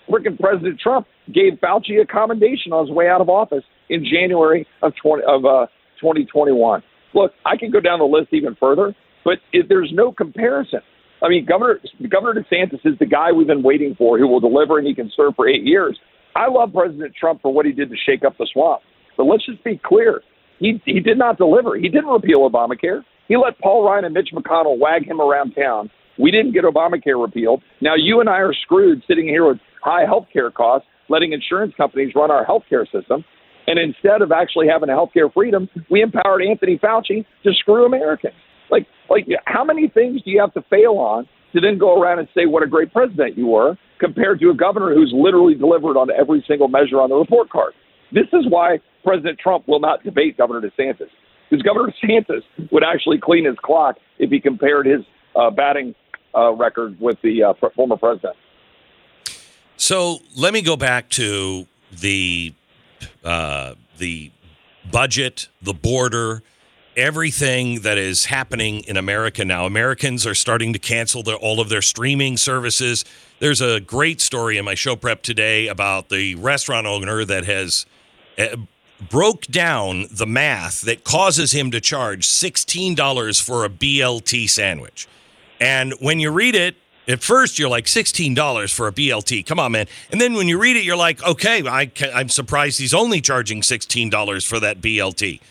Freaking President Trump gave Fauci a commendation on his way out of office in January of 20, of uh, 2021. Look, I can go down the list even further, but if there's no comparison. I mean, Governor Governor DeSantis is the guy we've been waiting for who will deliver and he can serve for eight years. I love President Trump for what he did to shake up the swamp. But let's just be clear. He, he did not deliver. He didn't repeal Obamacare. He let Paul Ryan and Mitch McConnell wag him around town. We didn't get Obamacare repealed. Now you and I are screwed sitting here with high health care costs, letting insurance companies run our health care system. And instead of actually having a health care freedom, we empowered Anthony Fauci to screw Americans. Like, like, how many things do you have to fail on to then go around and say what a great president you were, compared to a governor who's literally delivered on every single measure on the report card? This is why President Trump will not debate Governor DeSantis. Because Governor DeSantis would actually clean his clock if he compared his uh, batting uh, record with the uh, former president. So let me go back to the uh, the budget, the border, everything that is happening in America now. Americans are starting to cancel their, all of their streaming services. There's a great story in my show prep today about the restaurant owner that has broke down the math that causes him to charge $16 for a BLT sandwich. And when you read it, at first you're like $16 for a BLT. Come on, man. And then when you read it, you're like, okay, I, I'm surprised he's only charging $16 for that BLT.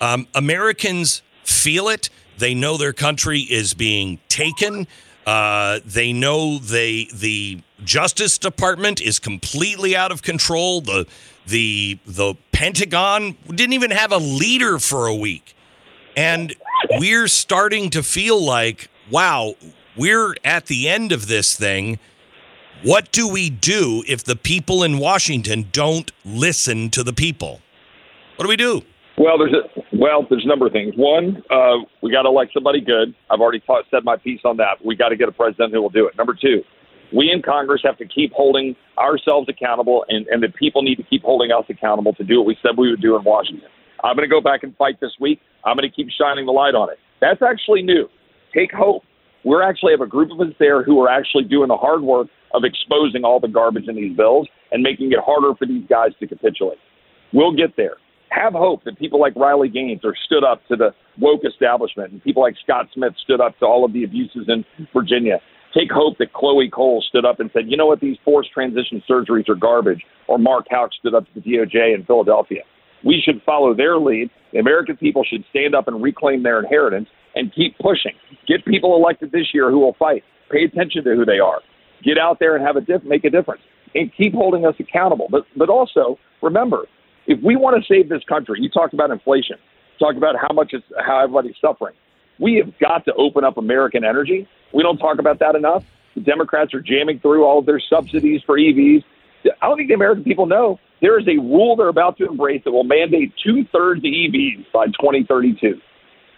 Um, Americans feel it. They know their country is being taken. Uh, they know they the Justice Department is completely out of control. The the the Pentagon didn't even have a leader for a week, and we're starting to feel like, wow, we're at the end of this thing. What do we do if the people in Washington don't listen to the people? What do we do? Well, there's a, well, there's a number of things. One, uh, we got to elect somebody good. I've already taught, said my piece on that. We got to get a president who will do it. Number two, we in Congress have to keep holding ourselves accountable, and, and the people need to keep holding us accountable to do what we said we would do in Washington. I'm going to go back and fight this week. I'm going to keep shining the light on it. That's actually new. Take hope. We actually have a group of us there who are actually doing the hard work of exposing all the garbage in these bills and making it harder for these guys to capitulate. We'll get there have hope that people like Riley Gaines are stood up to the woke establishment, and people like Scott Smith stood up to all of the abuses in Virginia. Take hope that Chloe Cole stood up and said, you know what, these forced transition surgeries are garbage, or Mark Houck stood up to the DOJ in Philadelphia. We should follow their lead. The American people should stand up and reclaim their inheritance and keep pushing. Get people elected this year who will fight. Pay attention to who they are. Get out there and have a diff- make a difference, and keep holding us accountable. But but also remember, if we want to save this country, you talked about inflation, talk about how much it's how everybody's suffering. We have got to open up American energy. We don't talk about that enough. The Democrats are jamming through all of their subsidies for EVs. I don't think the American people know there is a rule they're about to embrace that will mandate two thirds of EVs by 2032.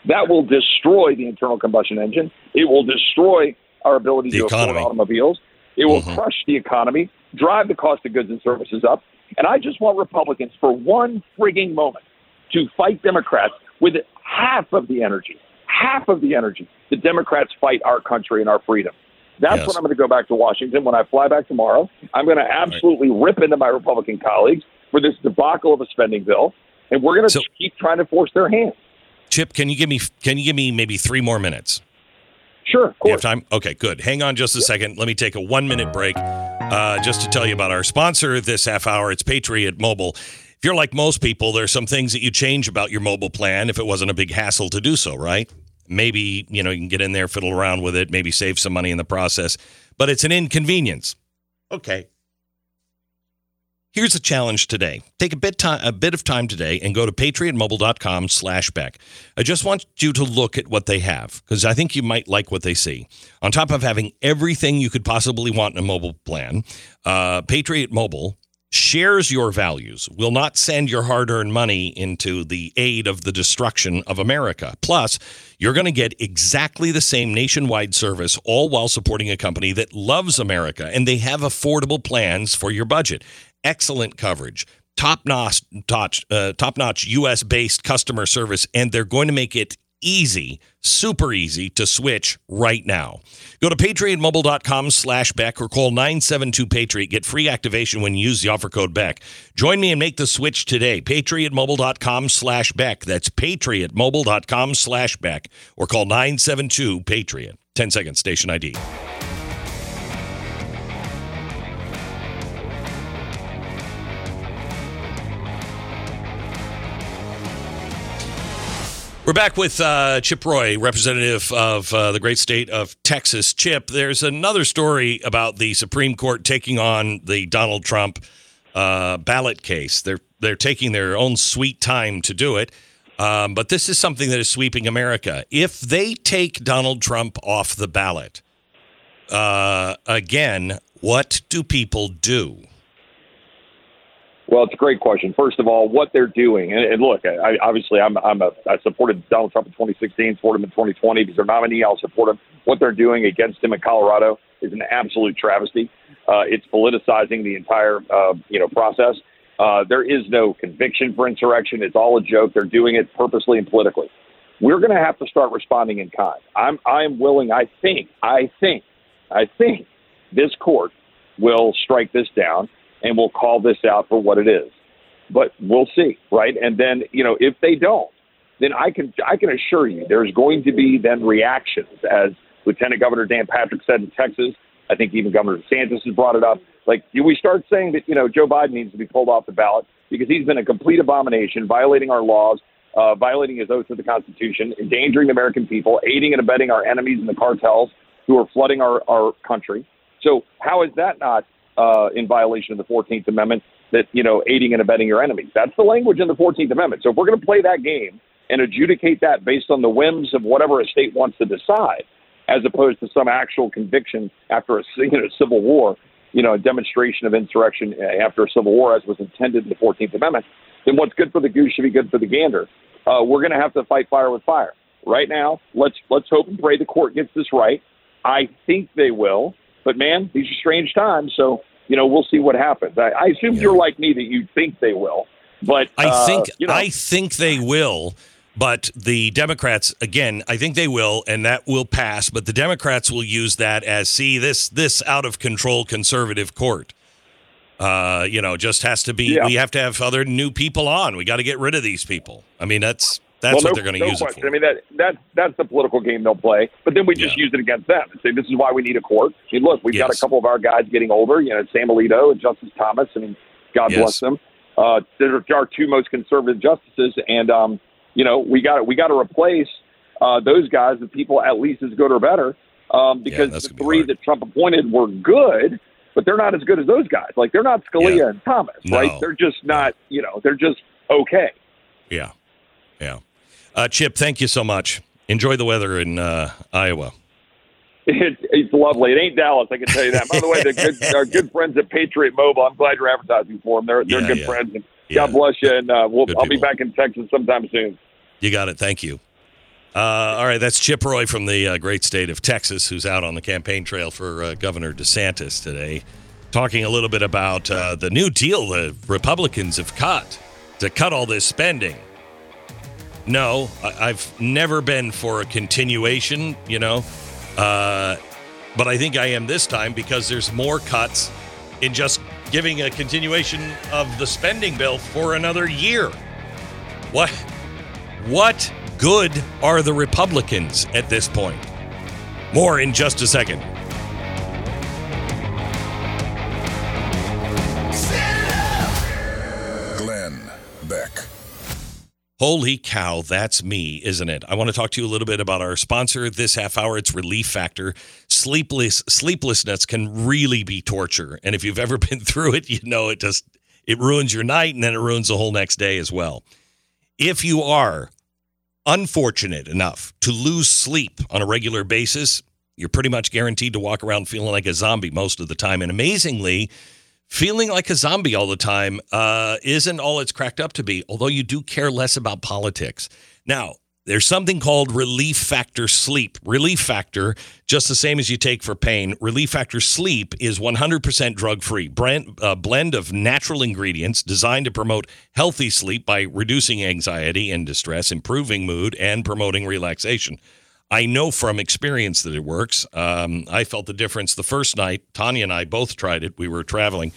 That will destroy the internal combustion engine. It will destroy our ability The to economy. afford automobiles. It will Mhm. crush the economy, drive the cost of goods and services up. And I just want Republicans for one frigging moment to fight Democrats with half of the energy, half of the energy the Democrats fight our country and our freedom. That's Yes. when I'm going to go back to Washington. When I fly back tomorrow, I'm going to absolutely rip into my Republican colleagues for this debacle of a spending bill, and we're going to keep trying to force their hand. Chip, can you give me can you give me maybe three more minutes? Sure, of You have time? Okay, good. Hang on just a second. Let me take a one minute break uh, just to tell you about our sponsor this half hour. It's Patriot Mobile. If you're like most people, there's some things that you change about your mobile plan if it wasn't a big hassle to do so, right? Maybe, you know, you can get in there, fiddle around with it, maybe save some money in the process, but it's an inconvenience. Okay. Here's a challenge today. Take a bit time, a bit of time today and go to patriotmobile.com slash Beck. I just want you to look at what they have because I think you might like what they see. On top of having everything you could possibly want in a mobile plan, uh, Patriot Mobile shares your values, will not send your hard earned money into the aid of the destruction of America. Plus, You're going to get exactly the same nationwide service, all while supporting a company that loves America and they have affordable plans for your budget. Excellent coverage, top notch, uh, top notch U.S. based customer service, and they're going to make it easy, super easy to switch right now. Go to patriotmobile.com slash Beck or call 972 Patriot. Get free activation when you use the offer code Beck. Join me and make the switch today. Patriotmobile.com slash Beck. That's patriotmobile.com slash Beck or call 972 Patriot. 10 seconds, station ID. We're back with uh, Chip Roy, representative of uh, the great state of Texas. Chip, there's another story about the Supreme Court taking on the Donald Trump uh, ballot case. They're they're taking their own sweet time to do it, um, but this is something that is sweeping America. If they take Donald Trump off the ballot, uh, again, what do people do? Well, it's a great question. First of all, what they're doing, and, and look, I, obviously, I'm, I'm a, I supported Donald Trump in 2016, supported him in 2020 because they're nominee. I'll support him. What they're doing against him in Colorado is an absolute travesty. Uh, it's politicizing the entire, uh, you know, process. Uh, there is no conviction for insurrection. It's all a joke. They're doing it purposely and politically. We're going to have to start responding in kind. I'm, I'm willing. I think, I think, I think this court will strike this down and we'll call this out for what it is. But we'll see, right? And then, you know, if they don't, then I can I can assure you there's going to be then reactions, as Lieutenant Governor Dan Patrick said in Texas. I think even Governor DeSantis has brought it up. Like, do we start saying that you know Joe Biden needs to be pulled off the ballot because he's been a complete abomination, violating our laws, uh, violating his oath to the Constitution, endangering the American people, aiding and abetting our enemies in the cartels who are flooding our, our country. So how is that not uh, in violation of the 14th Amendment that, you know, aiding and abetting your enemies. That's the language in the 14th Amendment. So if we're going to play that game and adjudicate that based on the whims of whatever a state wants to decide, as opposed to some actual conviction after a you know, civil war, you know, a demonstration of insurrection after a civil war as was intended in the 14th Amendment, then what's good for the goose should be good for the gander. Uh, we're going to have to fight fire with fire. Right now, let's let's hope and pray the court gets this right. I think they will. But man, these are strange times, so you know we'll see what happens. I, I assume yeah. you're like me that you think they will, but I uh, think you know, I think they will. But the Democrats, again, I think they will, and that will pass. But the Democrats will use that as see this this out of control conservative court. Uh, you know, just has to be. Yeah. We have to have other new people on. We got to get rid of these people. I mean, that's that's well, what no, they're going to no use question. it for. I mean, that that that's the political game they'll play. But then we just Yeah. use it against them and say this is why we need a court. I mean, look, we've got a couple of our guys getting older. You know, Sam Alito and Justice Thomas. I mean, God Yes. bless them. Uh, they're our two most conservative justices, and um, you know, we got we got to replace uh, those guys with people at least as good or better. Um, because the three that Trump appointed were good, but they're not as good as those guys. Like they're not Scalia and Thomas, No. right? They're just not. You know, they're just okay. Yeah, yeah. Uh, Chip, thank you so much. Enjoy the weather in uh, Iowa. It, it's lovely. It ain't Dallas, I can tell you that. By the way, they're good, our good friends at Patriot Mobile. I'm glad you're advertising for them. They're they're Yeah, good yeah. friends. And God bless you. And uh, we'll, I'll be back in Texas sometime soon. You got it. Thank you. Uh, all right, that's Chip Roy from the uh, great state of Texas, who's out on the campaign trail for uh, Governor DeSantis today, talking a little bit about uh, the new deal the Republicans have cut to cut all this spending. No, I- I've never been for a continuation, you know, uh, but I think I am this time because there's more cuts in just giving a continuation of the spending bill for another year. What? What good are the Republicans at this point? More in just a second. Holy cow, that's me, isn't it? I want to talk to you a little bit about our sponsor this half hour. It's Relief Factor. Sleepless sleeplessness can really be torture, and if you've ever been through it, you know it just it ruins your night and then it ruins the whole next day as well. If you are unfortunate enough to lose sleep on a regular basis, you're pretty much guaranteed to walk around feeling like a zombie most of the time. And amazingly, feeling like a zombie all the time uh, isn't all it's cracked up to be, although you do care less about politics. Now, there's something called Relief Factor Sleep. Relief Factor, just the same as you take for pain, Relief Factor Sleep is 100% drug free. A blend of natural ingredients designed to promote healthy sleep by reducing anxiety and distress, improving mood, and promoting relaxation. I know from experience that it works. Um, I felt the difference the first night. Tania and I both tried it. We were traveling.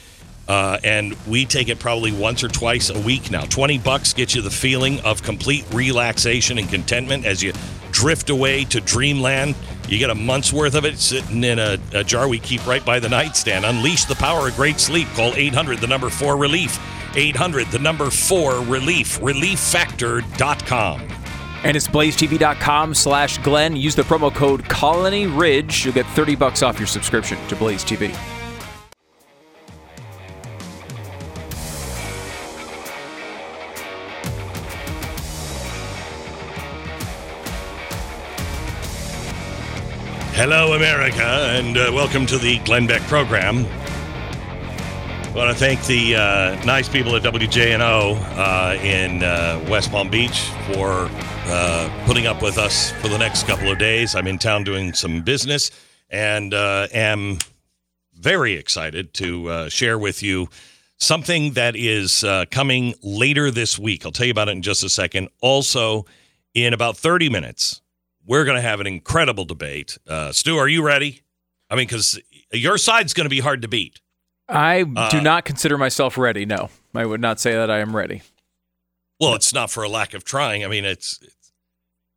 Uh, and we take it probably once or twice a week now. 20 bucks gets you the feeling of complete relaxation and contentment as you drift away to dreamland. You get a month's worth of it sitting in a, a jar we keep right by the nightstand. Unleash the power of great sleep. Call 800 the number 4 relief. 800 the number 4 relief. Relieffactor.com. And it's blazetv.com slash Glenn. Use the promo code Colony Ridge. You'll get 30 bucks off your subscription to Blaze TV. Hello, America, and uh, welcome to the Glenn Beck program. I want to thank the uh, nice people at WJNO uh, in uh, West Palm Beach for uh, putting up with us for the next couple of days. I'm in town doing some business and uh, am very excited to uh, share with you something that is uh, coming later this week. I'll tell you about it in just a second. Also, in about 30 minutes, we're going to have an incredible debate. Uh, Stu, are you ready? I mean, because your side's going to be hard to beat. I uh, do not consider myself ready. No, I would not say that I am ready. Well, it's not for a lack of trying. I mean, it's. it's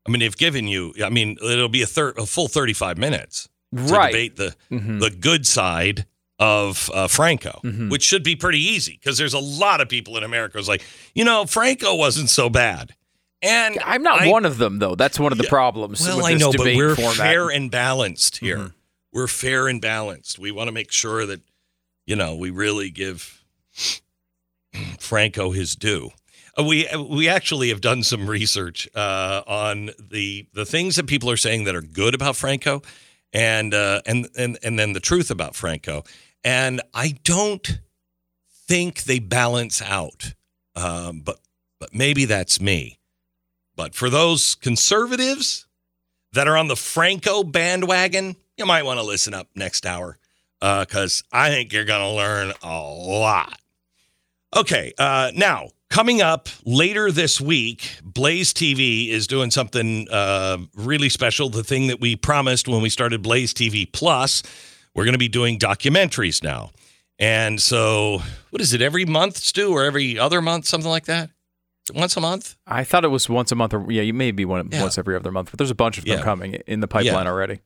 I mean, they've given you. I mean, it'll be a, thir- a full thirty-five minutes to right. debate the mm-hmm. the good side of uh, Franco, mm-hmm. which should be pretty easy because there's a lot of people in America who's like, you know, Franco wasn't so bad. And I'm not I, one of them, though. That's one of the problems. Well, I know, but we're format. fair and balanced here. Mm-hmm. We're fair and balanced. We want to make sure that, you know, we really give Franco his due. Uh, we we actually have done some research uh, on the the things that people are saying that are good about Franco, and uh, and and and then the truth about Franco. And I don't think they balance out, um, but but maybe that's me. But for those conservatives that are on the Franco bandwagon, you might want to listen up next hour because uh, I think you're going to learn a lot. Okay, uh, now coming up later this week, Blaze TV is doing something uh, really special. The thing that we promised when we started Blaze TV Plus, we're going to be doing documentaries now. And so, what is it, every month, Stu, or every other month, something like that? once a month? I thought it was once a month, or yeah, you may be one yeah. once every other month. But there's a bunch of them yeah. coming in the pipeline yeah. already,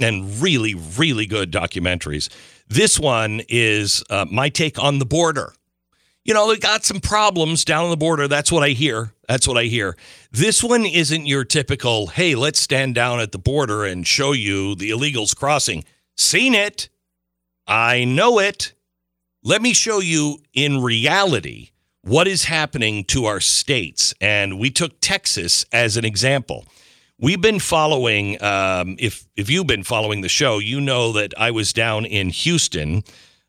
and really, really good documentaries. This one is uh, my take on the border. You know, they got some problems down on the border. That's what I hear. That's what I hear. This one isn't your typical, hey, let's stand down at the border and show you the illegals crossing. Seen it. I know it. Let me show you in reality what is happening to our states. And we took Texas as an example. We've been following, um, if, if you've been following the show, you know that I was down in Houston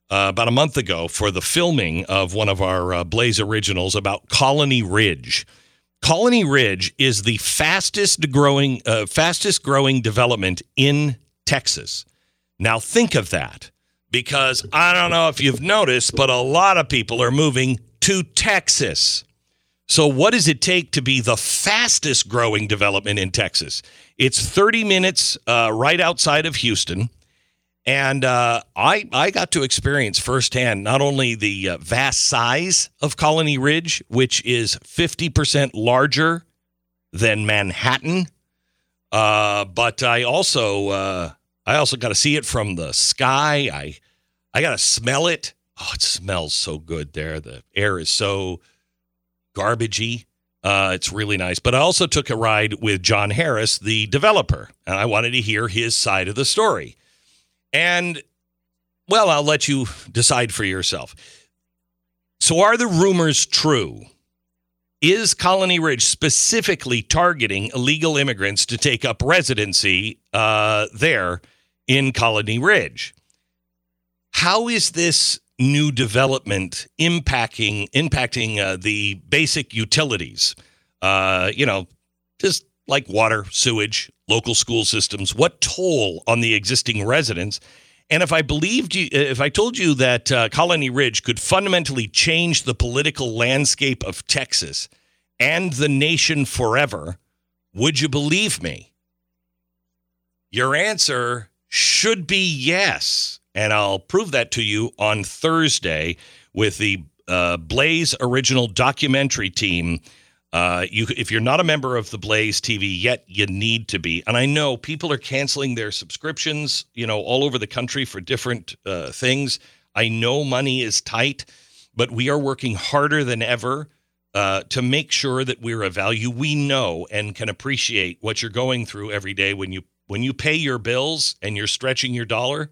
uh, about a month ago for the filming of one of our uh, Blaze originals about Colony Ridge. Colony Ridge is the fastest growing, uh, fastest growing development in Texas. Now think of that because I don't know if you've noticed, but a lot of people are moving to Texas. So, what does it take to be the fastest growing development in Texas? It's 30 minutes uh, right outside of Houston. And uh, I, I got to experience firsthand not only the uh, vast size of Colony Ridge, which is 50% larger than Manhattan, uh, but I also uh, I also got to see it from the sky. I I got to smell it. Oh, it smells so good there. The air is so garbagey. Uh, it's really nice. But I also took a ride with John Harris, the developer, and I wanted to hear his side of the story. And, well, I'll let you decide for yourself. So, are the rumors true? Is Colony Ridge specifically targeting illegal immigrants to take up residency uh, there in Colony Ridge? How is this new development impacting impacting uh, the basic utilities. Uh, you know, just like water, sewage, local school systems? What toll on the existing residents? And if I believed you, if I told you that uh, Colony Ridge could fundamentally change the political landscape of Texas and the nation forever, would you believe me? Your answer should be yes. And I'll prove that to you on Thursday with the uh, Blaze original documentary team. Uh, you, if you're not a member of the Blaze TV yet, you need to be. And I know people are canceling their subscriptions, you know, all over the country for different uh, things. I know money is tight, but we are working harder than ever uh, to make sure that we're a value we know and can appreciate what you're going through every day when you when you pay your bills and you're stretching your dollar.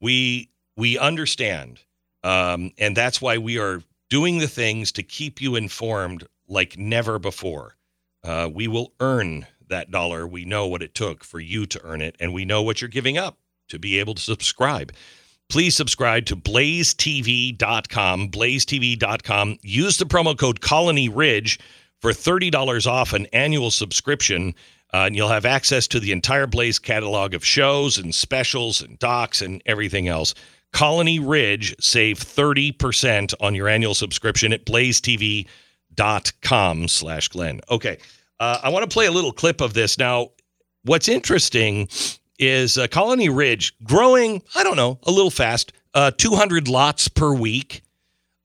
We we understand, um, and that's why we are doing the things to keep you informed like never before. Uh, we will earn that dollar. We know what it took for you to earn it, and we know what you're giving up to be able to subscribe. Please subscribe to blazetv.com, blazetv.com. Use the promo code Colony Ridge for $30 off an annual subscription. Uh, and you'll have access to the entire Blaze catalog of shows and specials and docs and everything else. Colony Ridge, save 30% on your annual subscription at blazetv.com slash Glenn. Okay, uh, I want to play a little clip of this. Now, what's interesting is uh, Colony Ridge growing, I don't know, a little fast, uh, 200 lots per week.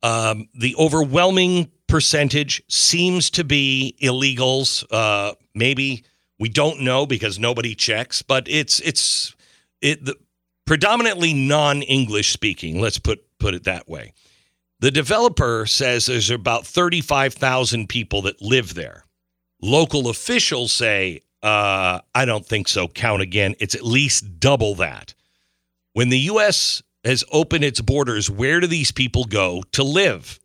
Um, the overwhelming percentage seems to be illegals. Uh, maybe we don't know because nobody checks, but it's it's it the, predominantly non-English speaking. Let's put put it that way. The developer says there's about 35,000 people that live there. Local officials say uh, I don't think so. Count again. It's at least double that. When the U.S. has opened its borders, where do these people go to live?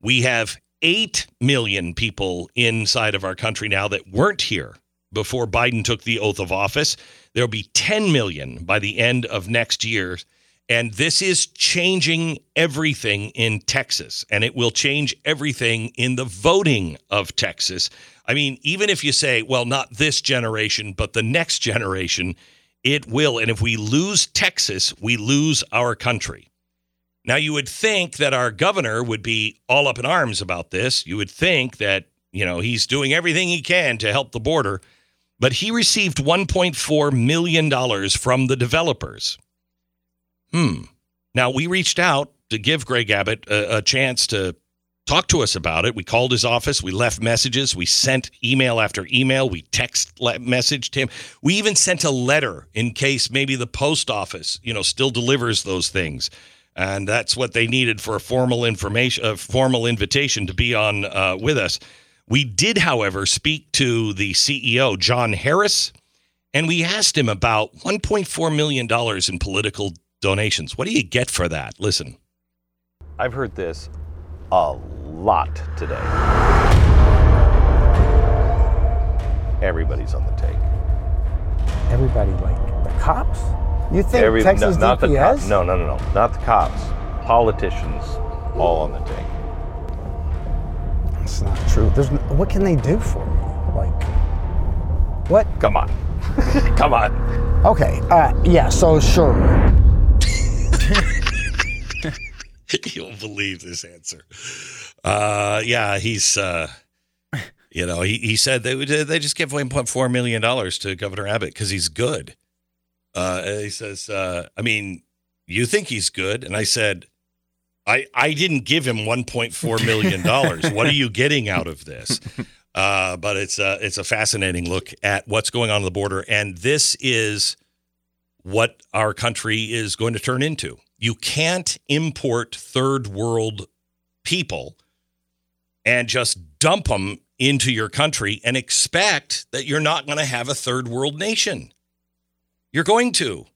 We have 8 million people inside of our country now that weren't here before Biden took the oath of office. There'll be 10 million by the end of next year. And this is changing everything in Texas, and it will change everything in the voting of Texas. I mean, even if you say, well, not this generation, but the next generation, it will. And if we lose Texas, we lose our country. Now, you would think that our governor would be all up in arms about this. You would think that, you know, he's doing everything he can to help the border, but he received $1.4 million from the developers. Hmm. Now, we reached out to give Greg Abbott a, a chance to talk to us about it. We called his office. We left messages. We sent email after email. We text messaged him. We even sent a letter in case maybe the post office, you know, still delivers those things. And that's what they needed for a formal information, a formal invitation to be on uh, with us. We did, however, speak to the CEO, John Harris, and we asked him about $1.4 million in political donations. What do you get for that? Listen. I've heard this a lot today. Everybody's on the take. Everybody, like the cops? You think Every, Texas no, not DPS? The cops. No, no, no, no. Not the cops. Politicians, all on the take. That's not true. There's no, what can they do for me? Like, what? Come on. Come on. Okay. Uh, yeah. So sure. You'll believe this answer. Uh, yeah, he's, uh, you know, he, he said they would, they just give $1.4 million to Governor Abbott because he's good. Uh, he says, uh, I mean, you think he's good? And I said, I, I didn't give him $1.4 million. what are you getting out of this? Uh, but it's a, it's a fascinating look at what's going on on the border. And this is what our country is going to turn into. You can't import third world people and just dump them into your country and expect that you're not going to have a third world nation. You're going to.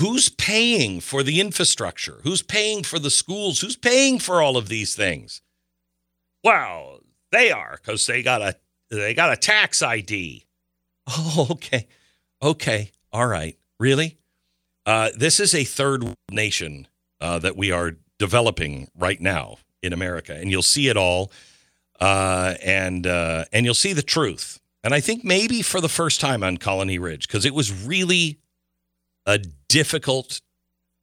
Who's paying for the infrastructure? Who's paying for the schools? Who's paying for all of these things? Well, they are because they got a they got a tax ID. Oh, okay, okay, all right. Really? Uh, this is a third nation uh, that we are developing right now in America, and you'll see it all, uh, and uh, and you'll see the truth. And I think maybe for the first time on Colony Ridge, because it was really a difficult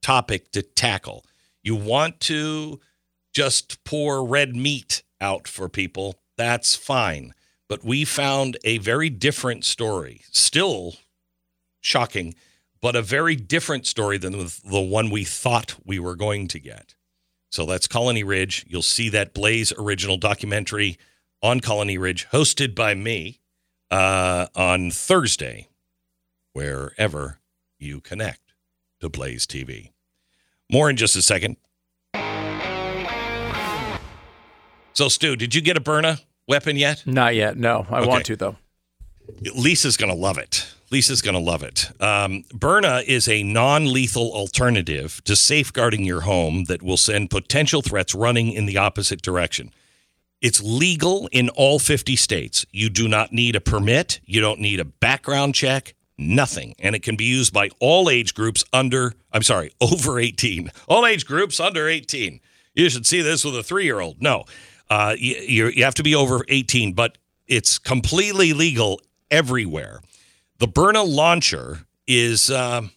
topic to tackle. You want to just pour red meat out for people, that's fine. But we found a very different story, still shocking, but a very different story than the one we thought we were going to get. So that's Colony Ridge. You'll see that Blaze original documentary on Colony Ridge, hosted by me uh, on Thursday, wherever you connect to Blaze TV. More in just a second. So, Stu, did you get a Byrna weapon yet? Not yet. No, I Okay. want to though. Lisa's going to love it. Lisa's going to love it. Um, Byrna is a non lethal alternative to safeguarding your home that will send potential threats running in the opposite direction. It's legal in all 50 states. You do not need a permit, you don't need a background check, nothing. And it can be used by all age groups under, I'm sorry, over 18. All age groups under 18. You should see this with a three year old. No, uh, you you have to be over 18, but it's completely legal everywhere. The Byrna launcher is um,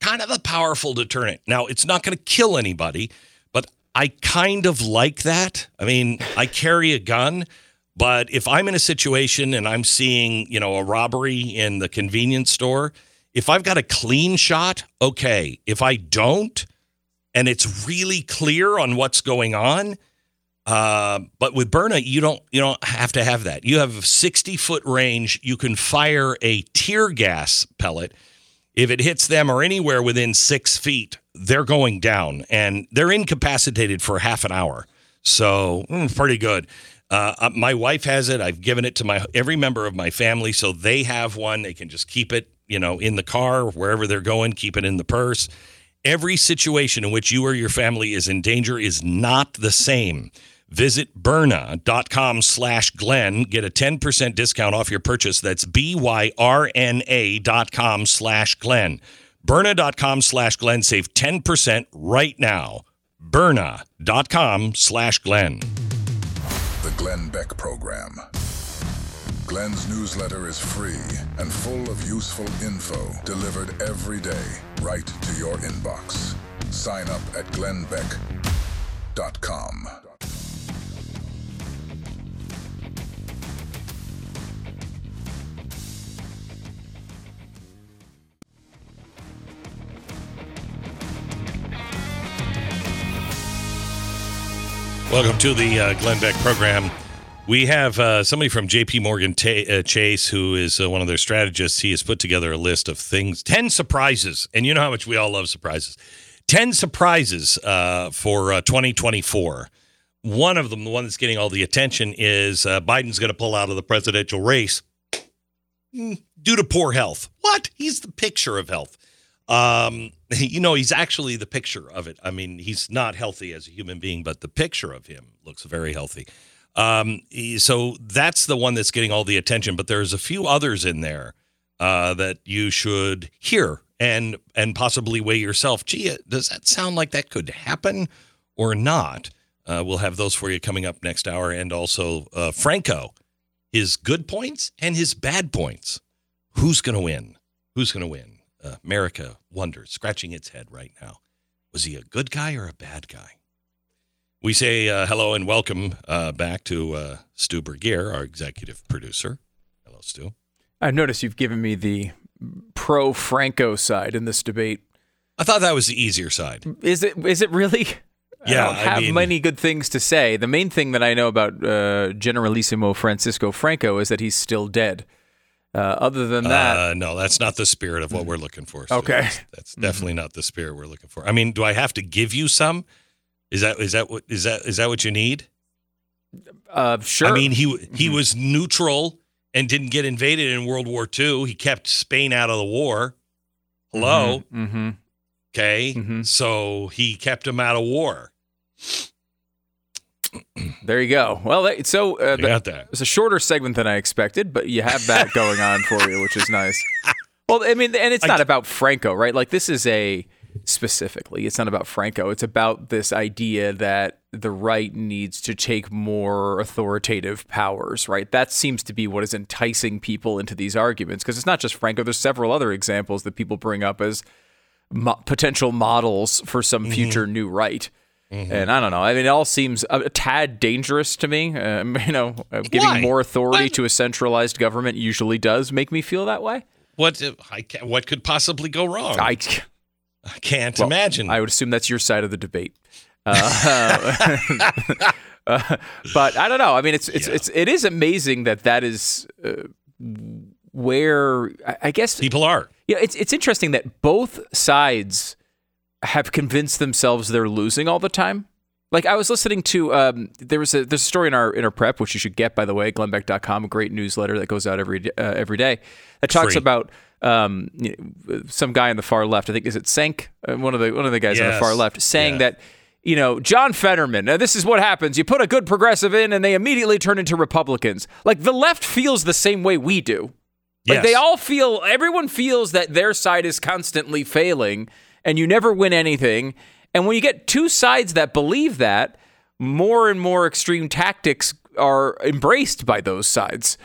kind of a powerful deterrent. Now, it's not going to kill anybody, but I kind of like that. I mean, I carry a gun, but if I'm in a situation and I'm seeing, you know, a robbery in the convenience store, if I've got a clean shot, okay. If I don't, and it's really clear on what's going on, uh, but with Byrna, you don't you don't have to have that. You have 60 foot range. You can fire a tear gas pellet. If it hits them or anywhere within six feet, they're going down and they're incapacitated for half an hour. So mm, pretty good. Uh, uh, my wife has it. I've given it to my every member of my family, so they have one. They can just keep it, you know, in the car wherever they're going. Keep it in the purse. Every situation in which you or your family is in danger is not the same. Visit Byrna.com slash Glenn. Get a 10% discount off your purchase. That's B-Y-R-N-A dot com slash Glenn. Byrna.com slash Glenn. Save 10% right now. Byrna.com slash Glenn. The Glenn Beck Program. Glenn's newsletter is free and full of useful info delivered every day right to your inbox. Sign up at glennbeck.com. Welcome to the uh, Glenn Beck program. We have uh, somebody from JP Morgan uh, Chase, who is uh, one of their strategists. He has put together a list of things, 10 surprises. And you know how much we all love surprises. 10 surprises uh, for uh, 2024. One of them, the one that's getting all the attention, is uh, Biden's going to pull out of the presidential race mm, due to poor health. What? He's the picture of health. Um, you know, he's actually the picture of it. I mean, he's not healthy as a human being, but the picture of him looks very healthy. Um, so that's the one that's getting all the attention. But there's a few others in there uh, that you should hear and and possibly weigh yourself. Gee, does that sound like that could happen or not? Uh, we'll have those for you coming up next hour, and also uh, Franco, his good points and his bad points. Who's going to win? Who's going to win? Uh, America wonders, scratching its head right now. Was he a good guy or a bad guy? We say uh, hello and welcome uh, back to uh, Stu Burguiere, our executive producer. Hello, Stu. I've noticed you've given me the pro Franco side in this debate. I thought that was the easier side. Is it? Is it really? Yeah, I don't I have mean- many good things to say. The main thing that I know about uh, Generalissimo Francisco Franco is that he's still dead. Uh, other than that, Uh, no, that's not the spirit of what we're looking for. Okay. That's, that's definitely not the spirit we're looking for. I mean, do I have to give you some? Is that is that what is that is that what you need? uh, sure. I mean, he he was neutral and didn't get invaded in World War II. He kept Spain out of the war. Hello. Mm-hmm. Okay. So he kept him out of war. There you go. Well, that- so uh, got that. It's a shorter segment than I expected, but you have that going on for you, which is nice. Well, I mean, and it's not about Franco, right? Like this is a specifically. It's not about Franco. It's about this idea that the right needs to take more authoritative powers, right? That seems to be what is enticing people into these arguments because it's not just Franco. There's several other examples that people bring up as mo- potential models for some Mm-hmm. future new right. And I don't know. I mean, it all seems a, a tad dangerous to me. Um, you know, uh, giving Why? more authority to a centralized government usually does make me feel that way. What I ca what could possibly go wrong? I, I can't well, imagine. I would assume that's your side of the debate. Uh, uh, but I don't know. I mean, it's it's it's it is amazing that that is uh, where I- I guess people are. Yeah, it's it's interesting that both sides have convinced themselves they're losing all the time. Like I was listening to um, there was a there's a story in our in our prep which you should get by the way glennbeck.com a great newsletter that goes out every uh, every day that talks Free. about um, some guy on the far left I think is it Cenk uh, one of the one of the guys on the far left saying that you know John Fetterman now this is what happens you put a good progressive in and they immediately turn into Republicans like the left feels the same way we do like Yes. they all feel, everyone feels that their side is constantly failing and you never win anything. And when you get two sides that believe that, more and more extreme tactics are embraced by those sides.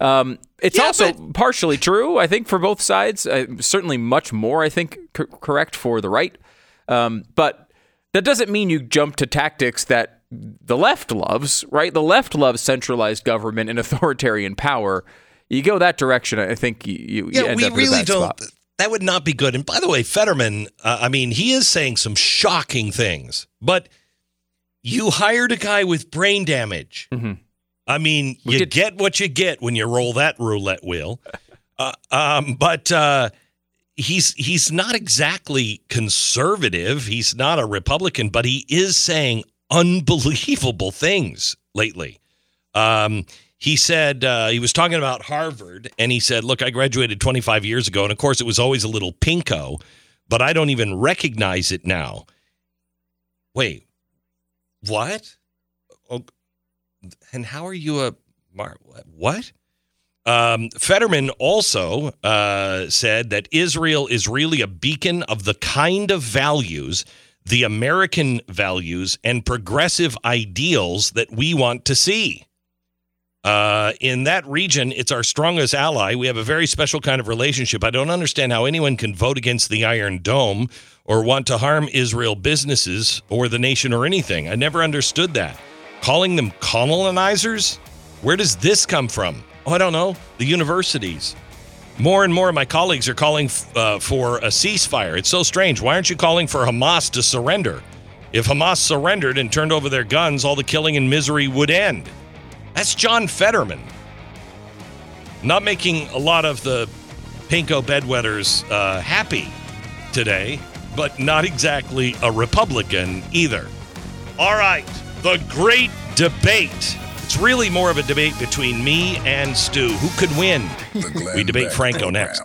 Um, it's also partially true, I think, for both sides. Uh, certainly much more, I think, c- correct for the right. Um, but that doesn't mean you jump to tactics that the left loves, right? The left loves centralized government and authoritarian power. You go that direction, I think you, you, Yeah, end up in a really bad don't. spot. That would not be good. And by the way, Fetterman, uh, I mean, he is saying some shocking things, but you hired a guy with brain damage. Mm-hmm. I mean, you get what you get when you roll that roulette wheel. Uh, um, but uh, he's he's not exactly conservative. He's not a Republican, but he is saying unbelievable things lately. Um, he said uh, he was talking about Harvard, and he said, "Look, I graduated 25 years ago, and of course, it was always a little pinko, but I don't even recognize it now." Wait, what? Oh, and how are you a Mar- what? Um, Fetterman also uh, said that Israel is really a beacon of the kind of values, the American values, and progressive ideals that we want to see. Uh, in that region, it's our strongest ally. We have a very special kind of relationship. I don't understand how anyone can vote against the Iron Dome or want to harm Israel businesses or the nation or anything. I never understood that. Calling them colonizers? Where does this come from? Oh, I don't know. The universities. More and more of my colleagues are calling uh, for a ceasefire. It's so strange. Why aren't you calling for Hamas to surrender? If Hamas surrendered and turned over their guns, all the killing and misery would end. That's John Fetterman. Not making a lot of the pinko bedwetters uh, happy today, but not exactly a Republican either. All right, the great debate. It's really more of a debate between me and Stu. Who could win? We debate Franco next.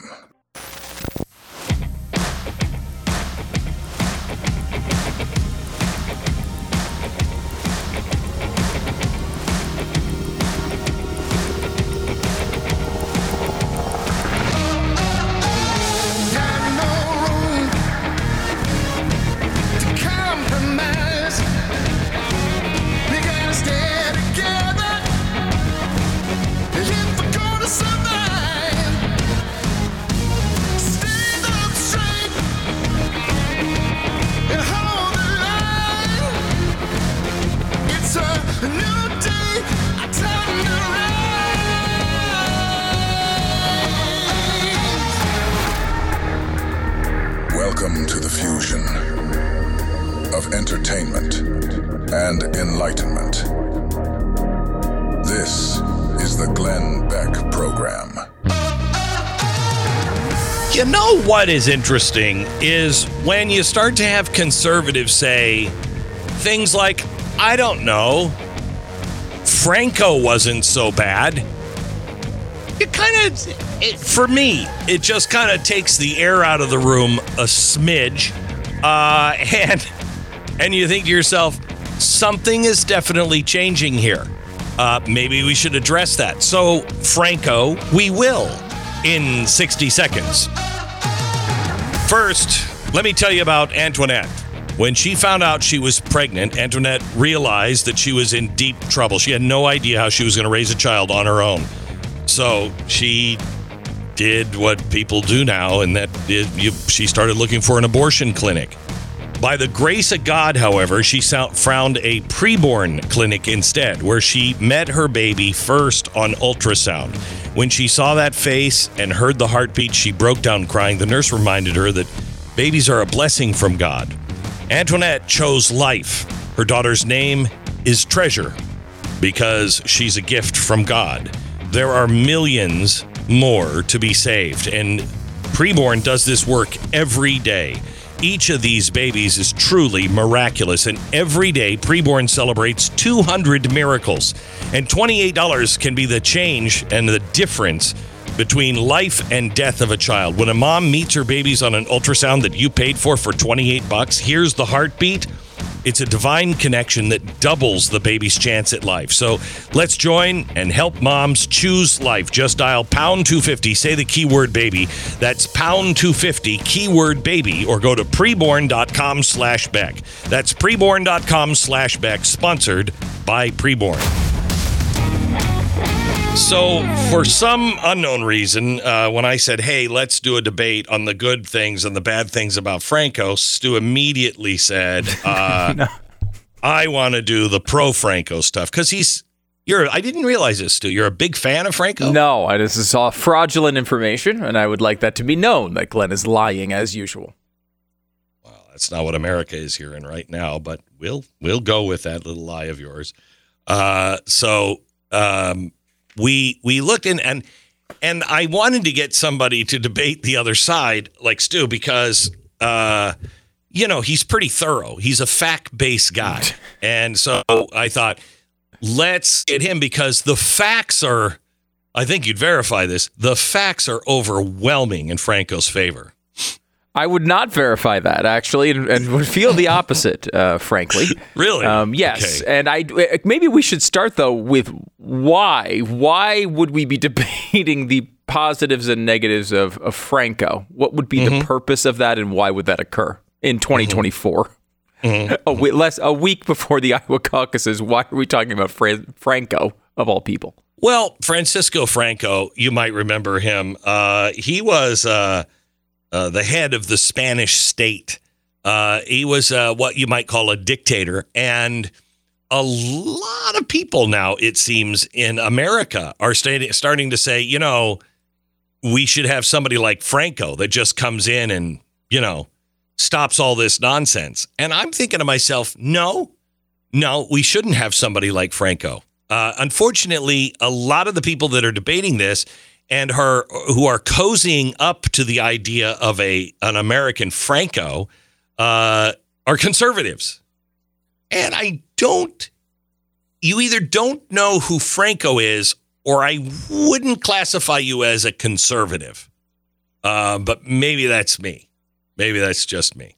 What is interesting is when you start to have conservatives say things like, I don't know, Franco wasn't so bad. It kind of, for me, it just kind of takes the air out of the room a smidge. Uh, and, and you think to yourself, something is definitely changing here. Uh, maybe we should address that. So, Franco, we will in 60 seconds. First, Let me tell you about Antoinette. When she found out she was pregnant, Antoinette realized that she was in deep trouble. She had no idea how she was going to raise a child on her own. So she did what people do now, and that is, you, she started looking for an abortion clinic. By the grace of God, however, she found a preborn clinic instead, where she met her baby first on ultrasound. When she saw that face and heard the heartbeat, she broke down crying. The nurse reminded her that babies are a blessing from God. Antoinette chose life. Her daughter's name is Treasure because she's a gift from God. There are millions more to be saved, and Preborn does this work every day. Each of these babies is truly miraculous, and every day Preborn celebrates 200 miracles. And $28 can be the change and the difference between life and death of a child. When a mom meets her babies on an ultrasound that you paid for for 28 bucks, here's the heartbeat. It's a divine connection that doubles the baby's chance at life. So let's join and help moms choose life. Just dial pound 250, say the keyword baby. That's pound 250, keyword baby, or go to preborn.com slash Beck. That's preborn.com slash Beck, sponsored by Preborn. So, for some unknown reason, uh, when I said, hey, let's do a debate on the good things and the bad things about Franco, Stu immediately said, uh, I want to do the pro Franco stuff because he's, you're, I didn't realize this, Stu. You're a big fan of Franco? No, I, this is all fraudulent information, and I would like that to be known that Glenn is lying as usual. Well, that's not what America is hearing right now, but we'll we'll go with that little lie of yours. Uh, so um, we we looked in and and I wanted to get somebody to debate the other side, like Stu, because uh, you know he's pretty thorough. He's a fact based guy, and so I thought let's get him because the facts are. I think you'd verify this. The facts are overwhelming in Franco's favor. I would not verify that actually, and, and would feel the opposite, uh, frankly. Really? Um, yes. And I maybe we should start though with why. Why would we be debating the positives and negatives of, of Franco? What would be the purpose of that, and why would that occur in 2024? A, we- less, a week before the Iowa caucuses, why are we talking about Fran- Franco of all people? Well, Francisco Franco, you might remember him. Uh, he was uh, uh, the head of the Spanish state. Uh, he was uh, what you might call a dictator. And a lot of people now, it seems, in America are sta- starting to say, you know, we should have somebody like Franco that just comes in and, you know, stops all this nonsense. And I'm thinking to myself, no, no, we shouldn't have somebody like Franco. Uh, unfortunately, a lot of the people that are debating this and are who are cozying up to the idea of a an American Franco uh, are conservatives, and I don't. You either don't know who Franco is, or I wouldn't classify you as a conservative. Uh, but maybe that's me. Maybe that's just me.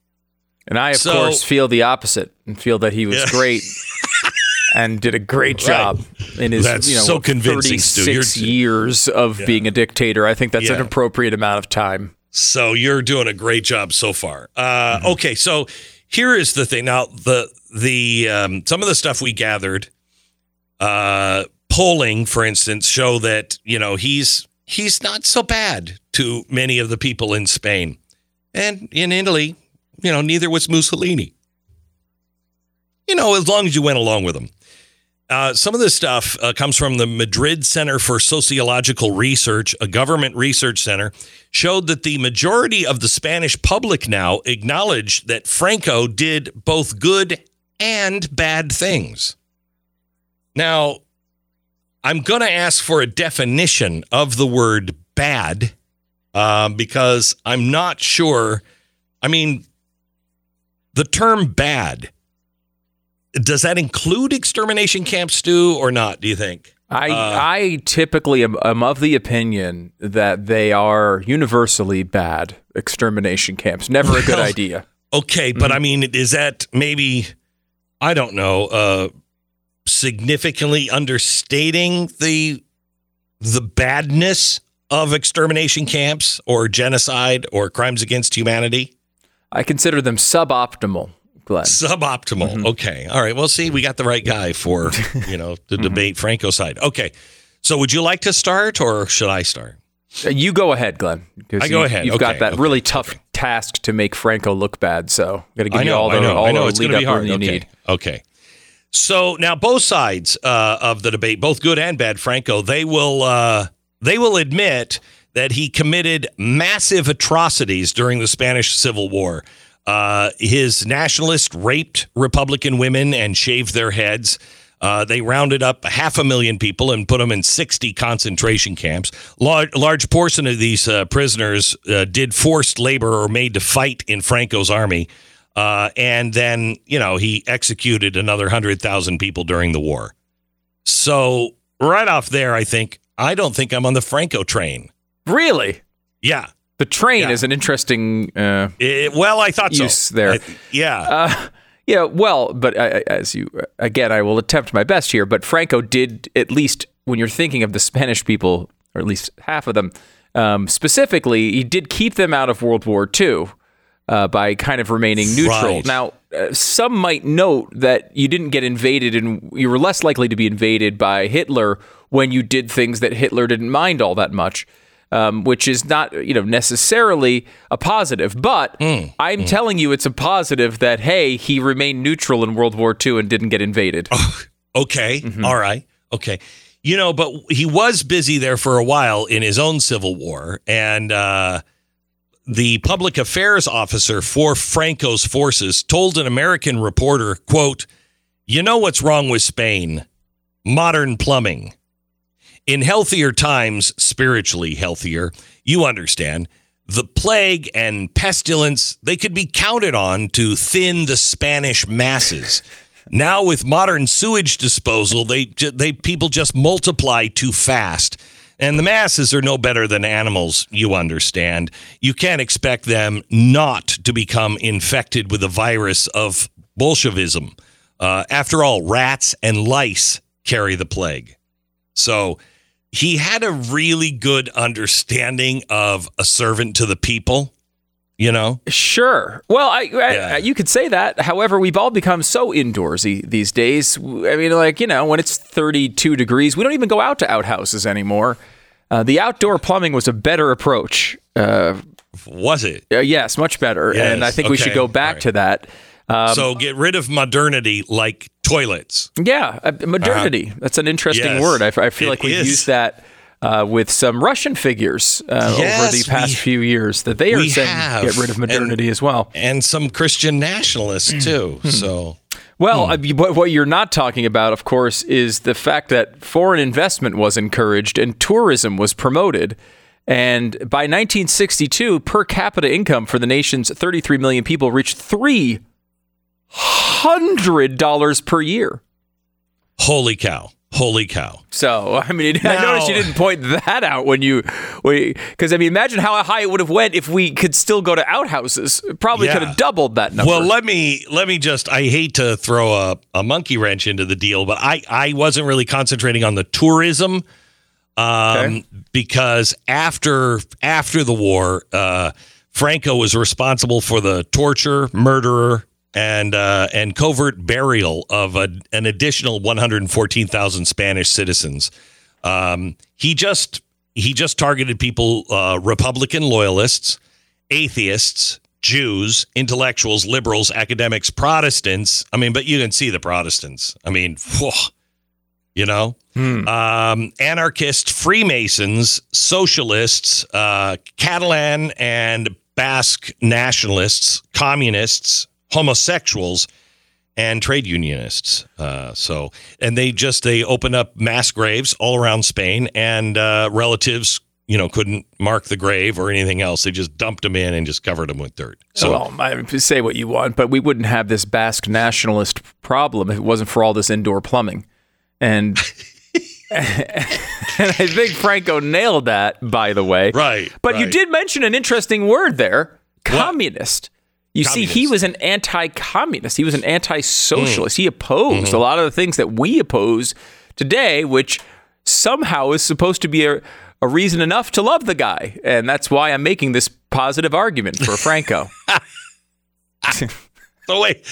And I, of So- course, feel the opposite and feel that he was Yeah. great and did a great Right. job in his That's you know, so convincing, 36 You're- years of Yeah. being a dictator. I think that's an appropriate amount of time. So you're doing a great job so far. Uh, Okay, so here is the thing. Now the the um, some of the stuff we gathered, uh, polling, for instance, show that you know he's he's not so bad to many of the people in Spain, and in Italy, you know, neither was Mussolini. You know, as long as you went along with him. Uh, some of this stuff uh, comes from the Madrid Center for Sociological Research, a government research center, showed that the majority of the Spanish public now acknowledge that Franco did both good and bad things. Now, I'm going to ask for a definition of the word bad um, because I'm not sure. I mean, the term bad does that include extermination camps, Stu, or not? Do you think? I Uh, I typically am, am of the opinion that they are universally bad extermination camps. Never a good Well, idea. Okay, but I mean, is that maybe I don't know, uh, significantly understating the the badness of extermination camps or genocide or crimes against humanity? I consider them suboptimal, Glenn. Suboptimal. Mm-hmm. Okay. All right. Well, see, we got the right guy for, you know, the Mm-hmm. debate Franco side. Okay. So would you like to start or should I start? Uh, You go ahead, Glenn. I go you- ahead. You've got that okay, really tough task to make Franco look bad. So got to give I you all the I know, all I know. the It's lead up hard. you okay. need. Okay. So now both sides uh, of the debate, both good and bad, Franco, they will uh, they will admit that he committed massive atrocities during the Spanish Civil War. Uh, his nationalists raped Republican women and shaved their heads. Uh, they rounded up half a million people and put them in 60 concentration camps. Large, large portion of these uh, prisoners uh, did forced labor or made to fight in Franco's army. Uh, and then, you know, he executed another 100,000 people during the war. So, right off there, I think, I don't think I'm on the Franco train. Really? Yeah. The train is an interesting. Uh, It- well, I thought so. use there. I- yeah. Uh, yeah, well, but I- as you again, I will attempt my best here. But Franco did at least when you're thinking of the Spanish people, or at least half of them um, specifically, he did keep them out of World War II uh, by kind of remaining neutral. Right. Now, uh, some might note that you didn't get invaded, and you were less likely to be invaded by Hitler when you did things that Hitler didn't mind all that much. Um, which is not, you know, necessarily a positive, but Hmm. I'm telling you, it's a positive that hey, he remained neutral in World War II and didn't get invaded. Okay. Mm-hmm. All right. Okay. You know, but he was busy there for a while in his own civil war. And uh, the public affairs officer for Franco's forces told an American reporter, quote, you know what's wrong with Spain? Modern plumbing. In healthier times, spiritually healthier, you understand, the plague and pestilence, they could be counted on to thin the Spanish masses. Now with modern sewage disposal, they they people just multiply too fast. And the masses are no better than animals, you understand. You can't expect them not to become infected with the virus of Bolshevism. Uh, after all, rats and lice carry the plague. So he had a really good understanding of a servant to the people, you know? Sure. Well, I, I, you could say that. However, we've all become so indoorsy these days. I mean, like you know, when it's 32 degrees, we don't even go out to outhouses anymore. Uh, the outdoor plumbing was a better approach. Uh, was it? Uh, yes, much better. Yes, and I think we should go back right. to that. Um, so get rid of modernity like toilets. Yeah, uh, modernity. That's an interesting Yes, word. I feel it like we've is. used that uh, with some Russian figures uh, over the past we- few years that they are saying have. get rid of modernity as well. And some Christian nationalists too. Hmm. So Well, I mean, what, what you're not talking about, of course, is the fact that foreign investment was encouraged and tourism was promoted. And by 1962, per capita income for the nation's 33 million people reached $300 per year. holy cow. Holy cow. So, I mean, I Now- noticed you didn't point that out when you, because I mean, imagine how high it would have went if we could still go to outhouses. It Probably Yeah. could have doubled that number. Well, let me let me just I hate to throw a, a monkey wrench into the deal, but I, I wasn't really concentrating on the tourism um, because after after the war, uh, Franco was responsible for the torture, murderer, and uh, and covert burial of a, an additional 114,000 Spanish citizens. Um, he just he just targeted people, uh, Republican loyalists, atheists, Jews, intellectuals, liberals, academics, Protestants. I mean, but you can see the Protestants. I mean, whew, you know, um, anarchists, Freemasons, socialists, uh, Catalan and Basque nationalists, communists, homosexuals, and trade unionists. Uh, so, and they just they opened up mass graves all around Spain, and uh, relatives, you know, couldn't mark the grave or anything else. They just dumped them in and just covered them with dirt. So, well, I, say what you want, but we wouldn't have this Basque nationalist problem if it wasn't for all this indoor plumbing. And, and I think Franco nailed that, by the way. Right. But you did mention an interesting word there communist. You see, he was an anti communist, he was an anti socialist. Mm. He opposed Mm-hmm. a lot of the things that we oppose today, which somehow is supposed to be a, a reason enough to love the guy. And that's why I'm making this positive argument for Franco. so wait.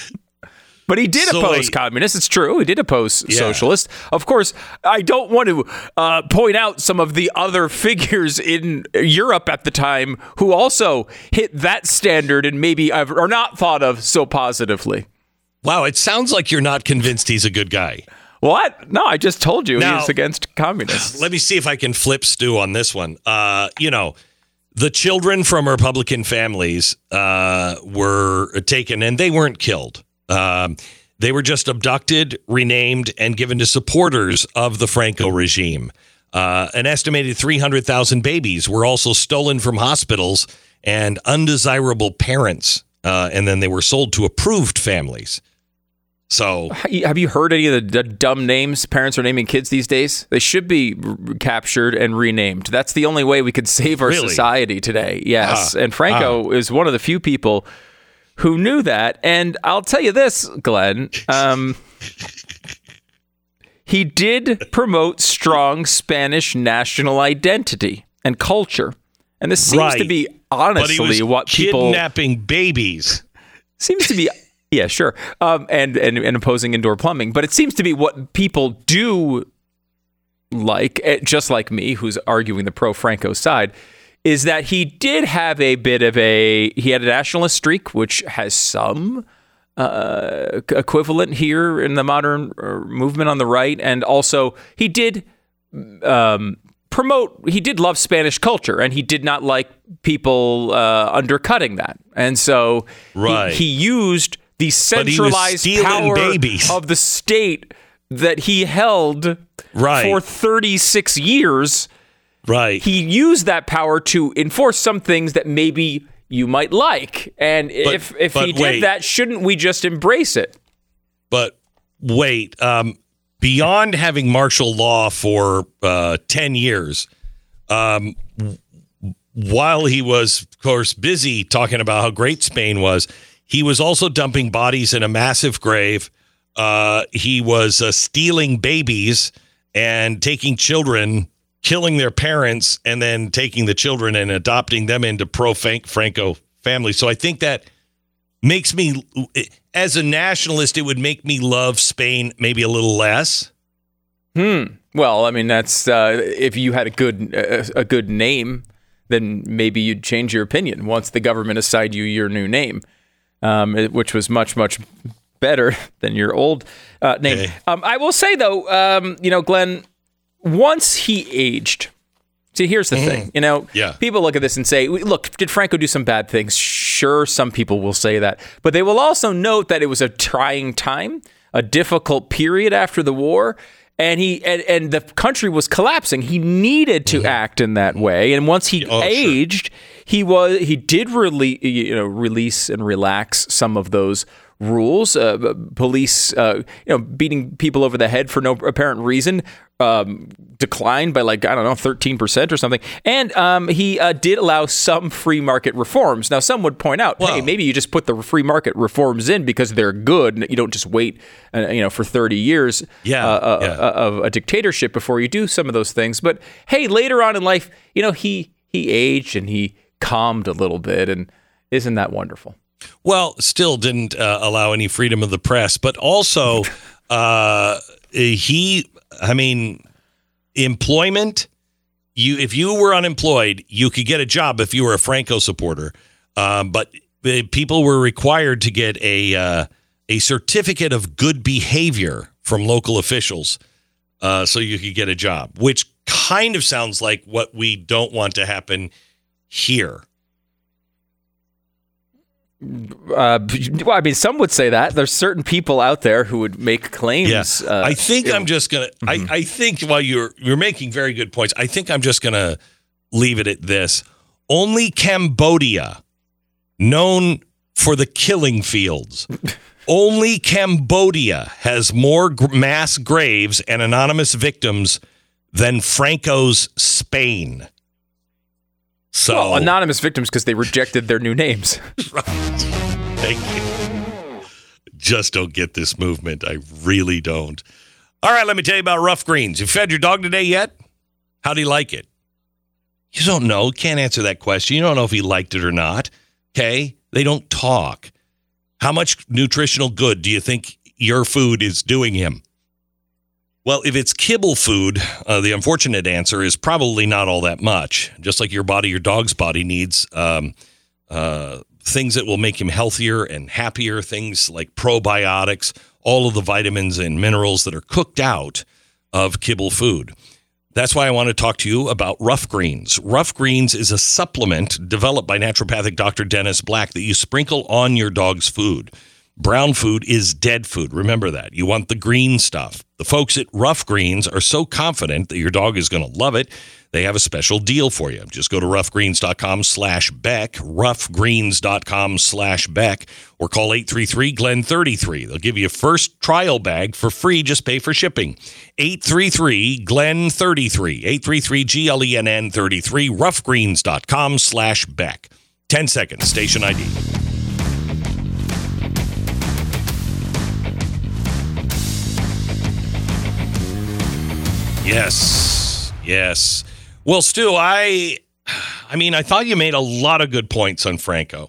But he did So oppose communists. It's true. He did oppose Yeah. socialists. Of course, I don't want to uh, point out some of the other figures in Europe at the time who also hit that standard and maybe are not thought of so positively. Wow, it sounds like you're not convinced he's a good guy. What? No, I just told you Now- he's against communists. Let me see if I can flip Stu on this one. Uh, you know, the children from Republican families uh, were taken and they weren't killed. Um, they were just abducted, renamed, and given to supporters of the Franco regime. Uh, an estimated 300,000 babies were also stolen from hospitals and undesirable parents, uh, and then they were sold to approved families. So Have you heard any of the d- dumb names parents are naming kids these days? They should be captured and renamed. That's the only way we could save our Really? society today. Yes. Ah, and Franco is one of the few people who knew that. And I'll tell you this, Glenn. Um, he did promote strong Spanish national identity and culture. And this seems to Right. be but he honestly what people kidnapping babies. seems to be yeah sure um, and, and and opposing indoor plumbing but it seems to be what people do like eh, just like me who's arguing the pro franco side is that he did have a bit of a he had a nationalist streak which has some uh, equivalent here in the modern uh, movement on the right and also he did um, promote he did love spanish culture and he did not like people uh, undercutting that and so he- Right. he, used the centralized power babies. of the state that he held Right. for 36 years Right. he used that power to enforce some things that maybe you might like and if if but he did wait. that shouldn't we just embrace it But wait, um, beyond having martial law for uh, 10 years, um, while he was, of course, busy talking about how great Spain was, he was also dumping bodies in a massive grave. Uh, he was uh, stealing babies and taking children, killing their parents, and then taking the children and adopting them into pro Franco families. So I think that makes me as a nationalist it would make me love spain maybe a little less Hmm. Well, I mean, that's uh, if you had a good uh, a good name, then maybe you'd change your opinion once the government assigned you your new name, um, which was much much better than your old uh, name. Um, I will say though, um, you know, Glenn, once he aged. See, here's the thing. Mm. You know, Yeah. people look at this and say, "Look, did Franco do some bad things?" Sure, some people will say that, but they will also note that it was a trying time, a difficult period after the war, and he and, and the country was collapsing. He needed to mm-hmm. act in that way, and once he oh, aged, he was he did really you know release and relax some of those rules. Uh, police, uh, you know, beating people over the head for no apparent reason, um, declined by like I don't know, thirteen percent or something. And um, he uh, did allow some free market reforms. Now, some would point out, hey, maybe you just put the free market reforms in because they're good, and you don't just wait, uh, you know, for thirty years Yeah, uh, uh, yeah. uh, of a dictatorship before you do some of those things. But hey, later on in life, you know, he he aged and he calmed a little bit, and isn't that wonderful? Well still didn't uh, allow any freedom of the press but also uh, he i mean employment you if you were unemployed you could get a job if you were a franco supporter. Um, but people were required to get a uh, a certificate of good behavior from local officials uh, so you could get a job which kind of sounds like what we don't want to happen here Uh, well, I mean, some would say that there's certain people out there who would make claims. Yeah, uh, I think I'm know. just gonna. Mm-hmm. I, I think while you're you're making very good points, I think I'm just gonna leave it at this. Only Cambodia, known for the killing fields, only Cambodia has more gr- mass graves and anonymous victims than Franco's Spain. So Well, anonymous victims because they rejected their new names. Thank you. Just don't get this movement. I really don't. All right, let me tell you about Rough Greens. You fed your dog today yet? How do you like it? You don't know. Can't answer that question. You don't know if he liked it or not. Okay? They don't talk. How much nutritional good do you think your food is doing him? Well, if it's kibble food, uh, the unfortunate answer is probably not all that much. Just like your body, your dog's body needs um, uh, things that will make him healthier and happier, things like probiotics, all of the vitamins and minerals that are cooked out of kibble food. That's why I want to talk to you about Rough Greens. Rough Greens is a supplement developed by naturopathic Dr. Dennis Black that you sprinkle on your dog's food. Brown food is dead food. Remember that. You want the green stuff. The folks at Rough Greens are so confident that your dog is going to love it. They have a special deal for you. Just go to roughgreens.com slash Beck, roughgreens.com slash Beck, or call 833 Glen 33. They'll give you a first trial bag for free. Just pay for shipping. 833 Glen 33. 833 G L E N N 33. Roughgreens.com slash Beck. 10 seconds. Station ID. Yes. Yes. Well, Stu, I I mean, I thought you made a lot of good points on Franco.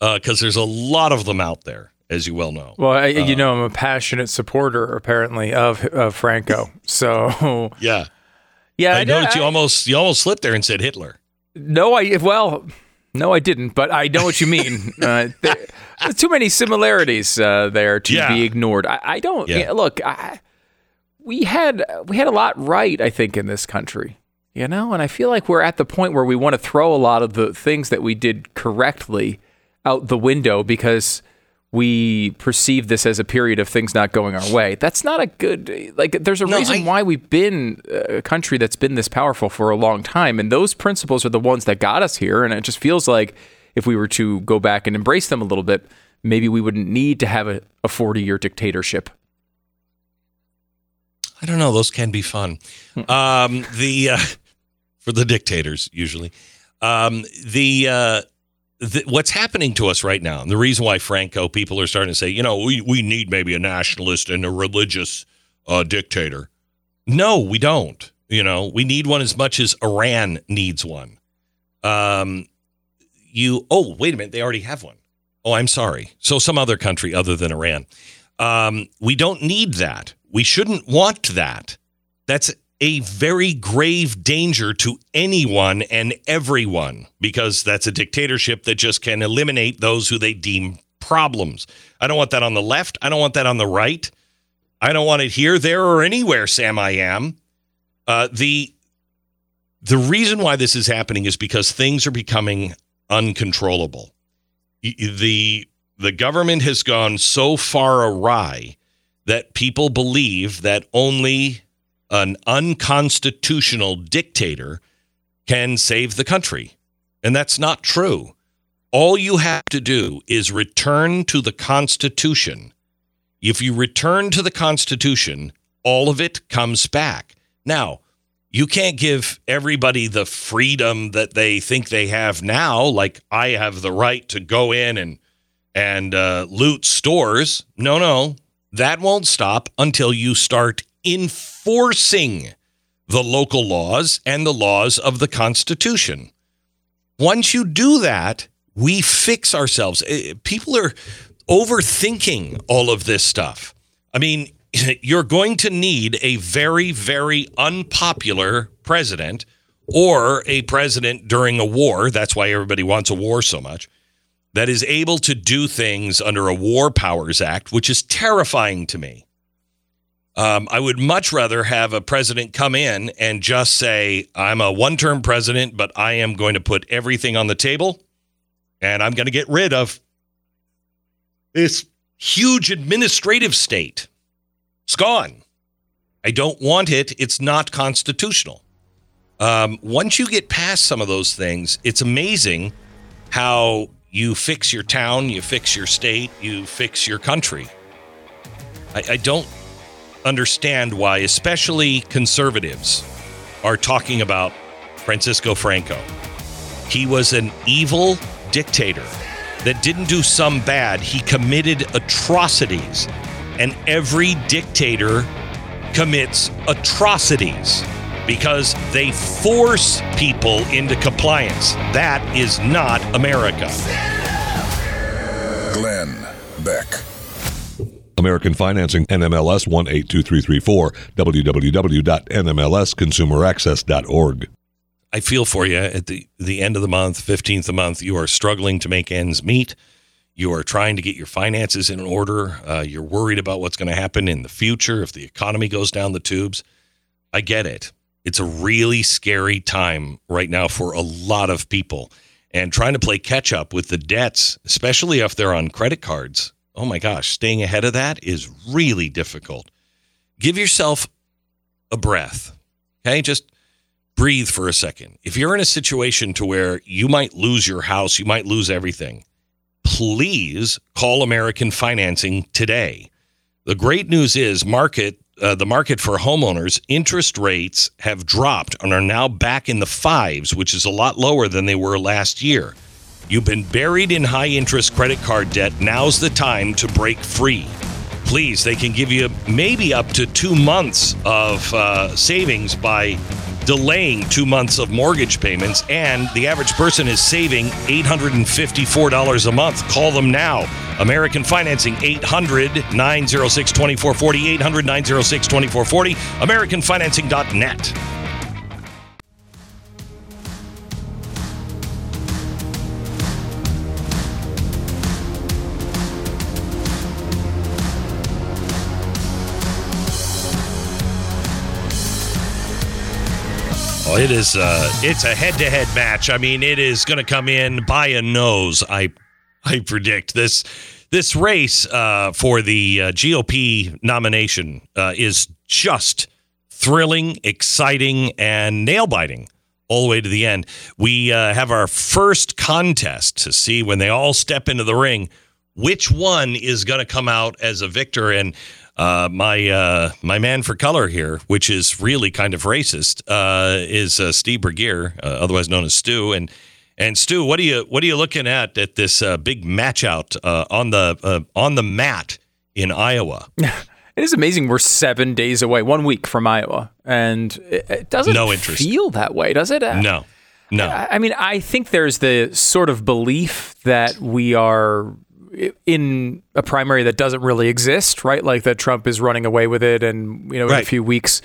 Because there's a lot of them out there, as you well know. Well, I, you know, I'm a passionate supporter apparently of of Franco. So Yeah. yeah, I know- noticed you almost you almost slipped there and said Hitler. No, I well, no, I didn't, but I know what you mean. uh, there, too many similarities uh, there to Yeah. be ignored. I, I don't Yeah. yeah, look. I, we had we had a lot right, I think, in this country. You know, and I feel like we're at the point where we want to throw a lot of the things that we did correctly out the window because we perceive this as a period of things not going our way. That's not a good like there's a reason why we've been a country that's been this powerful for a long time and those principles are the ones that got us here and it just feels like if we were to go back and embrace them a little bit, maybe we wouldn't need to have a, a 40-year dictatorship. I don't know. Those can be fun. Um, the uh, for the dictators usually. Um, the, uh, the what's happening to us right now, and the reason why Franco people are starting to say, you know, we we need maybe a nationalist and a religious uh, dictator. No, we don't. You know, we need one as much as Iran needs one. Um, you. Oh, wait a minute. They already have one. Oh, I'm sorry. So some other country other than Iran. Um, we don't need that. We shouldn't want that. That's a very grave danger to anyone and everyone because that's a dictatorship that just can eliminate those who they deem problems. I don't want that on the left. I don't want that on the right. I don't want it here, there, or anywhere, Sam I am. Uh, the the reason why this is happening is because things are becoming uncontrollable. The the government has gone so far awry that people believe that only an unconstitutional dictator can save the country. And that's not true. All you have to do is return to the Constitution. If you return to the Constitution, all of it comes back. Now, you can't give everybody the freedom that they think they have now, like I have the right to go in and and uh, loot stores. No, no, that won't stop until you start enforcing the local laws and the laws of the Constitution. Once you do that, we fix ourselves. Eh, People are overthinking all of this stuff. I mean, you're going to need a very, very unpopular president or a president during a war. That's why everybody wants a war so much. That is able to do things under a War Powers Act, which is terrifying to me. Um, I would much rather have a president come in and just say, I'm a one term president, but I am going to put everything on the table and I'm going to get rid of this huge administrative state. It's gone. I don't want it. It's not constitutional. Um, once you get past some of those things, it's amazing how you fix your town, you fix your state, you fix your country. I, I don't understand why, especially conservatives, are talking about Francisco Franco. He was an evil dictator that didn't do some bad, he committed atrocities. And every dictator commits atrocities because they force people into compliance. That is not America. Glenn Beck. American Financing, NMLS 182334, www.nmlsconsumeraccess.org. I feel for you at the, the end of the month, 15th of the month, you are struggling to make ends meet. You are trying to get your finances in order. Uh, you're worried about what's going to happen in the future if the economy goes down the tubes. I get it. It's a really scary time right now for a lot of people. And trying to play catch up with the debts, especially if they're on credit cards, oh my gosh, staying ahead of that is really difficult. Give yourself a breath. Okay. Just breathe for a second. If you're in a situation to where you might lose your house, you might lose everything, please call American Financing today. The great news is market uh, the market for homeowners interest rates have dropped and are now back in the fives, which is a lot lower than they were last year. You've been buried in high interest credit card debt. Now's the time to break free. Please, they can give you maybe up to two months of uh, savings by delaying two months of mortgage payments, and the average person is saving $854 a month. Call them now. American Financing, 800 906 2440, 800 906 2440, AmericanFinancing.net. It is. Uh, it's a head-to-head match. I mean, it is going to come in by a nose. I, I predict this. This race uh, for the uh, GOP nomination uh, is just thrilling, exciting, and nail-biting all the way to the end. We uh, have our first contest to see when they all step into the ring, which one is going to come out as a victor. And uh, my uh, my man for color here, which is really kind of racist, uh, is uh, Steve Burguiere, uh, otherwise known as Stu. And and Stu, what are you what are you looking at at this uh, big match out uh, on the uh, on the mat in Iowa? It is amazing. We're seven days away, one week from Iowa, and it, it doesn't No interest. feel that way, does it? No, no. I I mean, I think there's the sort of belief that we are in a primary that doesn't really exist, right? Like that Trump is running away with it, and you know, in a few weeks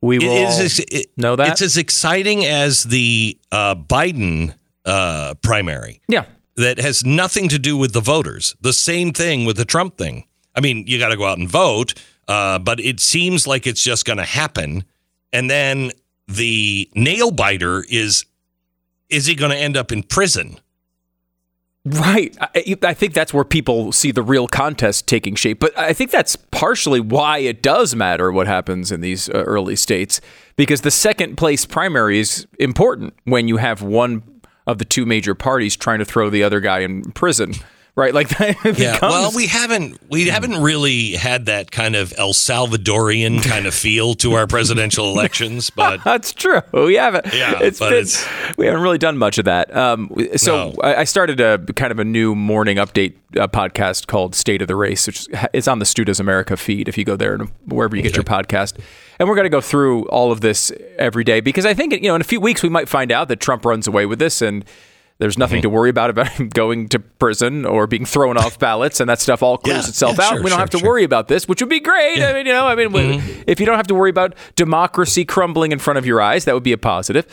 we will It all is it- know that. it's as exciting as the uh, Biden uh, primary. Yeah. that has nothing to do with the voters. The same thing with the Trump thing. I mean, you got to go out and vote, uh, but it seems like it's just going to happen. And then the nail biter is is he going to end up in prison? Right. I, I think that's where people see the real contest taking shape. But I think that's partially why it does matter what happens in these uh, early states, because the second place primary is important when you have one of the two major parties trying to throw the other guy in prison. Right. Like that Yeah. becomes- Well, we haven't we haven't really had that kind of El Salvadorian kind of feel to our presidential elections, but That's true. We haven't. Yeah, it's been, it's- we haven't really done much of that. Um, so No. I, started a kind of a new morning update uh, podcast called State of the Race, which is- it's on the Stu Does America feed if you go there and wherever you get your podcast. And we're going to go through all of this every day because I think you know in a few weeks we might find out that Trump runs away with this and. There's nothing Mm-hmm. to worry about about him going to prison or being thrown off ballots, and that stuff all clears Yeah, itself yeah, out. sure, we don't sure, have to sure. worry about this, which would be great. I mean, you know, I mean, Mm-hmm. if you don't have to worry about democracy crumbling in front of your eyes, that would be a positive.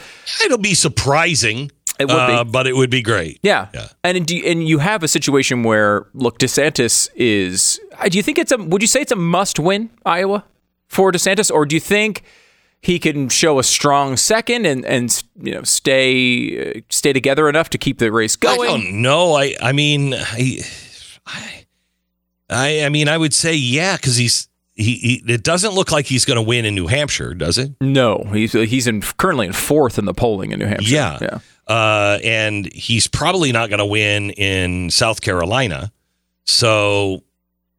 it'll be surprising. It would be. uh, but it would be great. Yeah. And in, and you have a situation where look, DeSantis is. uh, Do you think it's a? Would you say it's a must-win Iowa for DeSantis, or do you think he can show a strong second and and you know stay uh, stay together enough to keep the race going. I don't know. I I mean I I I mean I would say yeah because he's he, he it doesn't look like he's going to win in New Hampshire, does it? No, he's he's in currently in fourth in the polling in New Hampshire. Yeah. yeah. Uh, and he's probably not going to win in South Carolina. So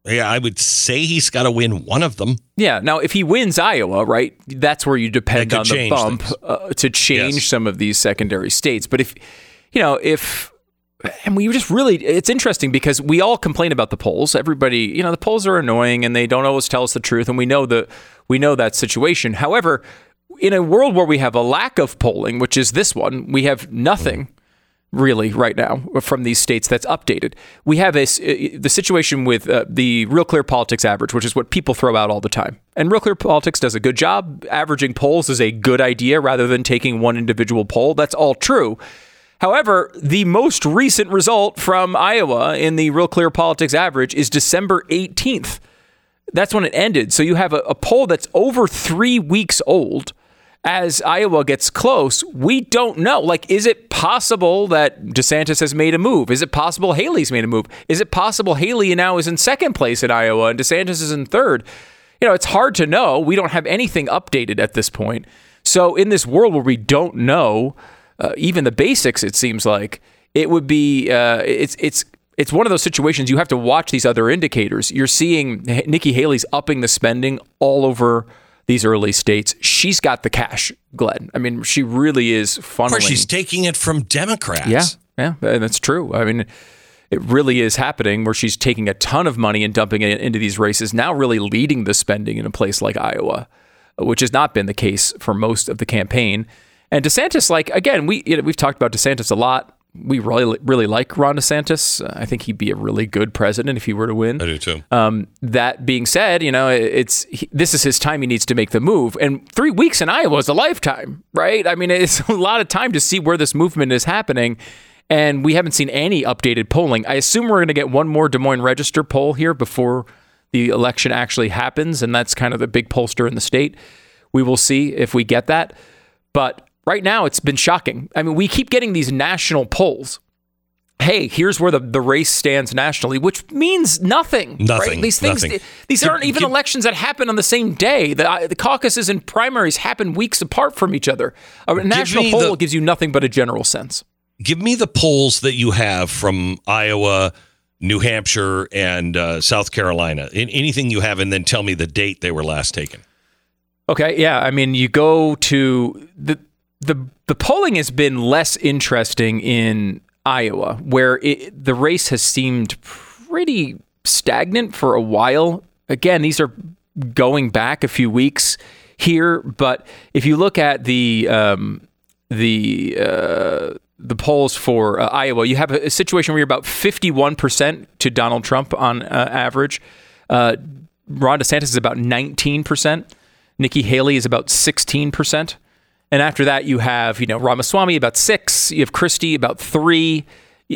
yeah, I would say he's got to win one of them. Yeah. Now, if he wins Iowa, right, that's where you depend on the bump uh, to change Yes. some of these secondary states. But if, you know, if, and we just really, it's interesting because we all complain about the polls. Everybody, you know, the polls are annoying and they don't always tell us the truth. And we know the, we know that situation. However, in a world where we have a lack of polling, which is this one, we have nothing really right now from these states that's updated. We have a, s- uh, the situation with uh, the Real Clear Politics average, which is what people throw out all the time. And Real Clear Politics does a good job. Averaging polls is a good idea rather than taking one individual poll. That's all true. However, the most recent result from Iowa in the Real Clear Politics average is December 18th. That's when it ended. So you have a, a poll that's over three weeks old. As Iowa gets close, we don't know. Like, is it possible that DeSantis has made a move? Is it possible Haley's made a move? Is it possible Haley now is in second place in Iowa and DeSantis is in third? You know, it's hard to know. We don't have anything updated at this point. So, in this world where we don't know uh, even the basics, it seems like it would be. Uh, it's it's it's one of those situations you have to watch these other indicators. You're seeing Nikki Haley's upping the spending all over these early states. She's got the cash, Glenn. I mean, she really is funneling. She's taking it from Democrats. Yeah, yeah, and that's true. I mean, it really is happening where she's taking a ton of money and dumping it into these races, now really leading the spending in a place like Iowa, which has not been the case for most of the campaign. And DeSantis, like again, we you know, we've talked about DeSantis a lot. We really really like Ron DeSantis. I think he'd be a really good president if he were to win. I do too. Um, that being said, you know, it's he, this is his time. He needs to make the move, and three weeks in Iowa is a lifetime, right? I mean, it's a lot of time to see where this movement is happening, and we haven't seen any updated polling. I assume we're going to get one more Des Moines Register poll here before the election actually happens, and that's kind of the big pollster in the state. We will see if we get that, but right now it's been shocking. I mean, we keep getting these national polls hey, here's where the, the race stands nationally, which means nothing. Nothing, Right? These things, nothing. these aren't even elections that happen on the same day. The, the caucuses and primaries happen weeks apart from each other. A national poll the- gives you nothing but a general sense. Give me the polls that you have from Iowa, New Hampshire, and uh, South Carolina. In, anything you have, and then tell me the date they were last taken. Okay, yeah. I mean, you go to the the the polling has been less interesting in Iowa, where it, the race has seemed pretty stagnant for a while. Again, these are going back a few weeks here, but if you look at the um, the uh, the polls for uh, Iowa, you have a, a situation where you're about 51 percent to Donald Trump on uh, average. Uh, Ron DeSantis is about 19 percent. Nikki Haley is about 16 percent. And after that, you have you know Ramaswamy about six. You have Christie about three.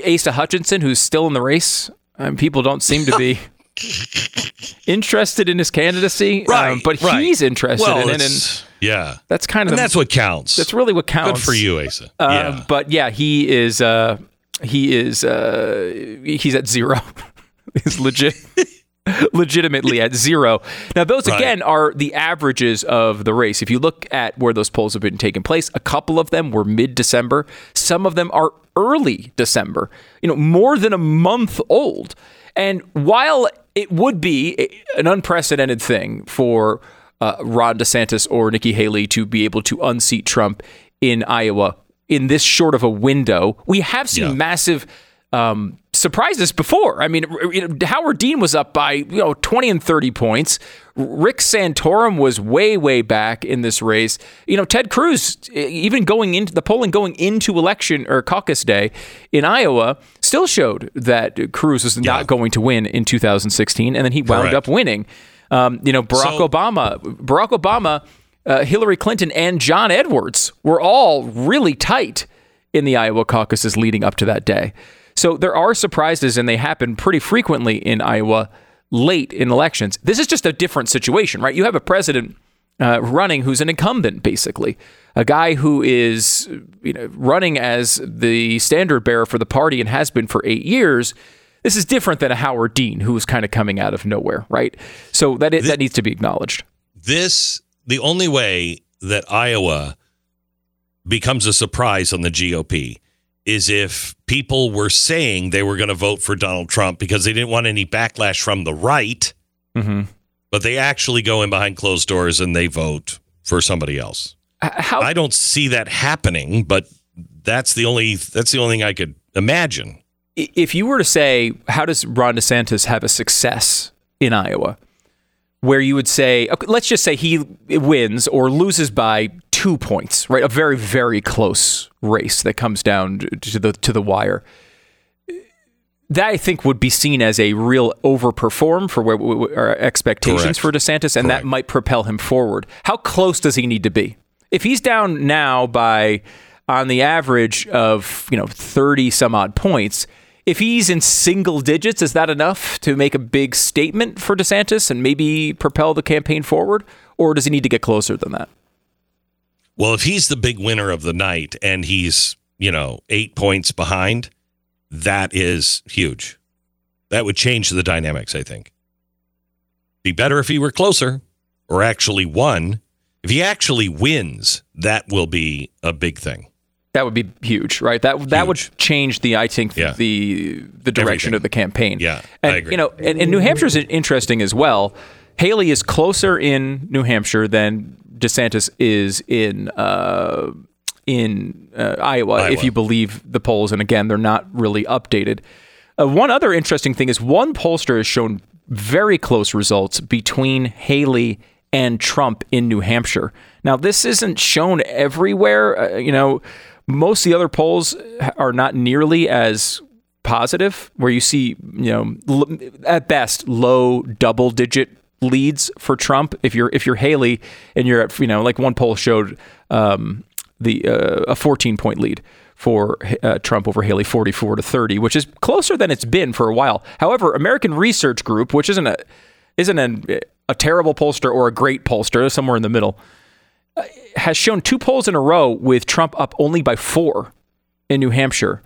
Asa Hutchinson, who's still in the race. Um, people don't seem to be interested in his candidacy, Right, um, but right. he's interested Well, in it. And yeah, that's kind of the- that's what counts. That's really what counts. Good for you, Asa. Uh, yeah. But yeah, he is. Uh, he is. Uh, he's at zero. he's legit. legitimately at zero. Now, those Right. again are the averages of the race. If you look at where those polls have been taking place, a couple of them were mid December, some of them are early December, you know, more than a month old. And while it would be an unprecedented thing for uh, Ron DeSantis or Nikki Haley to be able to unseat Trump in Iowa in this short of a window, we have seen massive um, surprises before. I mean, you know, Howard Dean was up by you know 20 and 30 points. Rick Santorum was way way back in this race. You know, Ted Cruz even going into the polling going into election or caucus day in Iowa still showed that Cruz was not going to win in 2016 and then he wound Correct. up winning. Um, you know, Barack So- Obama, Barack Obama, uh, Hillary Clinton and John Edwards were all really tight in the Iowa caucuses leading up to that day. So there are surprises, and they happen pretty frequently in Iowa late in elections. This is just a different situation, right? You have a president uh, running who's an incumbent, basically, a guy who is you know running as the standard bearer for the party and has been for eight years. This is different than a Howard Dean who is kind of coming out of nowhere, right? So that it, that needs to be acknowledged. this the only way that Iowa becomes a surprise on the GOP is if people were saying they were going to vote for Donald Trump because they didn't want any backlash from the right, Mm-hmm. but they actually go in behind closed doors and they vote for somebody else. How I don't see that happening, but that's the only that's the only thing I could imagine. If you were to say, how does Ron DeSantis have a success in Iowa? Where you would say, okay, let's just say he wins or loses by two points, right? A very very close race that comes down to the to the wire. That I think would be seen as a real overperform for where our expectations Correct. for DeSantis, and that might propel him forward. How close does he need to be? If he's down now by on the average of you know thirty some odd points, if he's in single digits, is that enough to make a big statement for DeSantis and maybe propel the campaign forward, or does he need to get closer than that? Well, if he's the big winner of the night and he's, you know, eight points behind, that is huge. That would change the dynamics, I think. Be better if he were closer or actually won. If he actually wins, that will be a big thing. That would be huge, right? That that would change the I think Yeah. the the direction Everything. of the campaign. Yeah, and I agree. you know, and, and New Hampshire's interesting as well. Haley is closer in New Hampshire than DeSantis is in uh, in uh, Iowa, if you believe the polls. And again, they're not really updated. Uh, one other interesting thing is one pollster has shown very close results between Haley and Trump in New Hampshire. Now, this isn't shown everywhere. Uh, you know, most of the other polls are not nearly as positive, where you see, you know, l- at best low double digit leads for Trump. If you're if you're Haley and you're at, you know, like one poll showed um, the uh, a 14 point lead for uh, Trump over Haley, 44 to 30, which is closer than it's been for a while. However, American Research Group, which isn't a isn't a, a terrible pollster or a great pollster, somewhere in the middle, uh, has shown two polls in a row with Trump up only by four in New Hampshire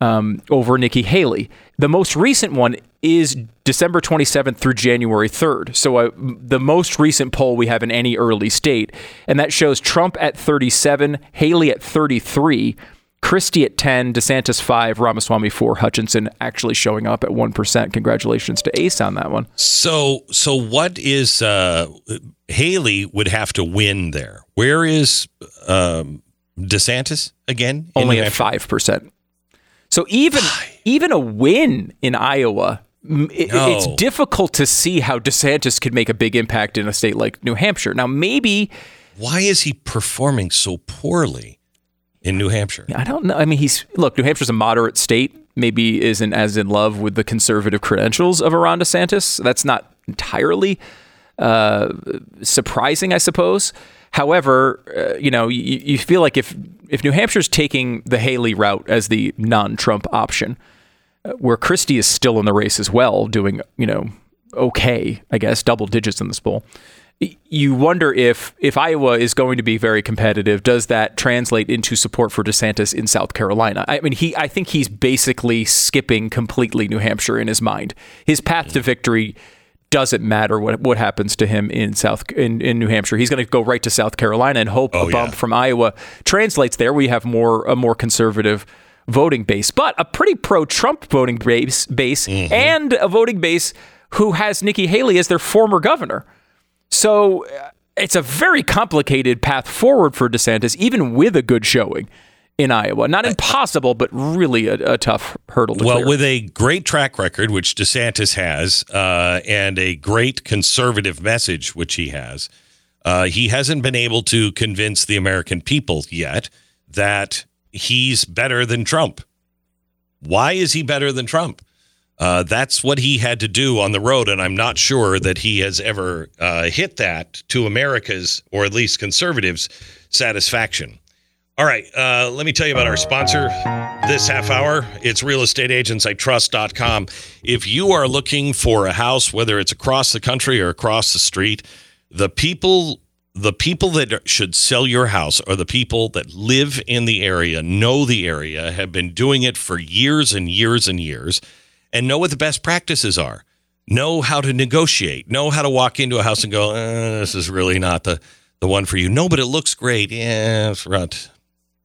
um, over Nikki Haley. The most recent one is December 27th through January 3rd. So uh, the most recent poll we have in any early state. And that shows Trump at 37, Haley at 33, Christie at 10, DeSantis 5, Ramaswamy 4, Hutchinson actually showing up at 1%. Congratulations to Ace on that one. So so what is uh, Haley would have to win there. Where is um, DeSantis again? Only at 5%. So even even a win in Iowa, it- No. it's difficult to see how DeSantis could make a big impact in a state like New Hampshire. Now maybe Why is he performing so poorly in New Hampshire? I don't know. I mean, he's look. New Hampshire's a moderate state. Maybe isn't as in love with the conservative credentials of Ron DeSantis. That's not entirely uh, surprising, I suppose. However, uh, you know, you, you feel like if if New Hampshire's taking the Haley route as the non-Trump option, uh, where Christie is still in the race as well, doing you know okay, I guess, double digits in this poll. You wonder if if Iowa is going to be very competitive, does that translate into support for DeSantis in South Carolina? I mean, he I think he's basically skipping completely New Hampshire in his mind. His path to victory doesn't matter what what happens to him in South in, in New Hampshire. He's going to go right to South Carolina and hope Oh, a bump from Iowa translates there. We have more a more conservative voting base, but a pretty pro-Trump voting base base and a voting base who has Nikki Haley as their former governor. So uh, it's a very complicated path forward for DeSantis, even with a good showing in Iowa. Not impossible, but really a, a tough hurdle to clear. Well, clear. with a great track record, which DeSantis has, uh, and a great conservative message, which he has, uh, he hasn't been able to convince the American people yet that he's better than Trump. Why is he better than Trump? Uh, that's what he had to do on the road, and I'm not sure that he has ever uh, hit that to America's, or at least conservatives' satisfaction. All right, uh, let me tell you about our sponsor this half hour. It's realestateagentsitrust.com. If you are looking for a house, whether it's across the country or across the street, the people the people that should sell your house are the people that live in the area, know the area, have been doing it for years and years and years, and know what the best practices are. Know how to negotiate. Know how to walk into a house and go, uh, "This is really not the the one for you." No, but it looks great. Yeah, it's right.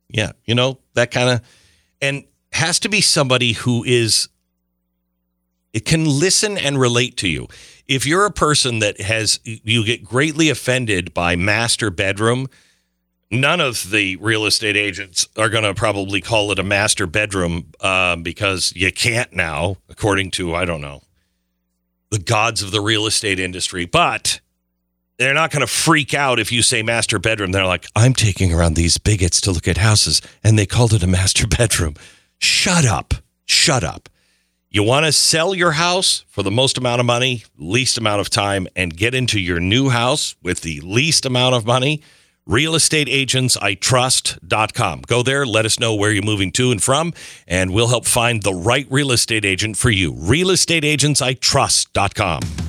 Yeah, you know that kind of, and has to be somebody who is it can listen and relate to you. If you're a person that has you get greatly offended by master bedroom, none of the real estate agents are going to probably call it a master bedroom uh, because you can't now, according to I don't know the gods of the real estate industry. But they're not going to freak out if you say master bedroom. They're like, I'm taking around these bigots to look at houses, and they called it a master bedroom. Shut up. Shut up. You want to sell your house for the most amount of money, least amount of time, and get into your new house with the least amount of money? realestateagentsitrust.com. Go there, let us know where you're moving to and from, and we'll help find the right real estate agent for you. realestateagentsitrust.com.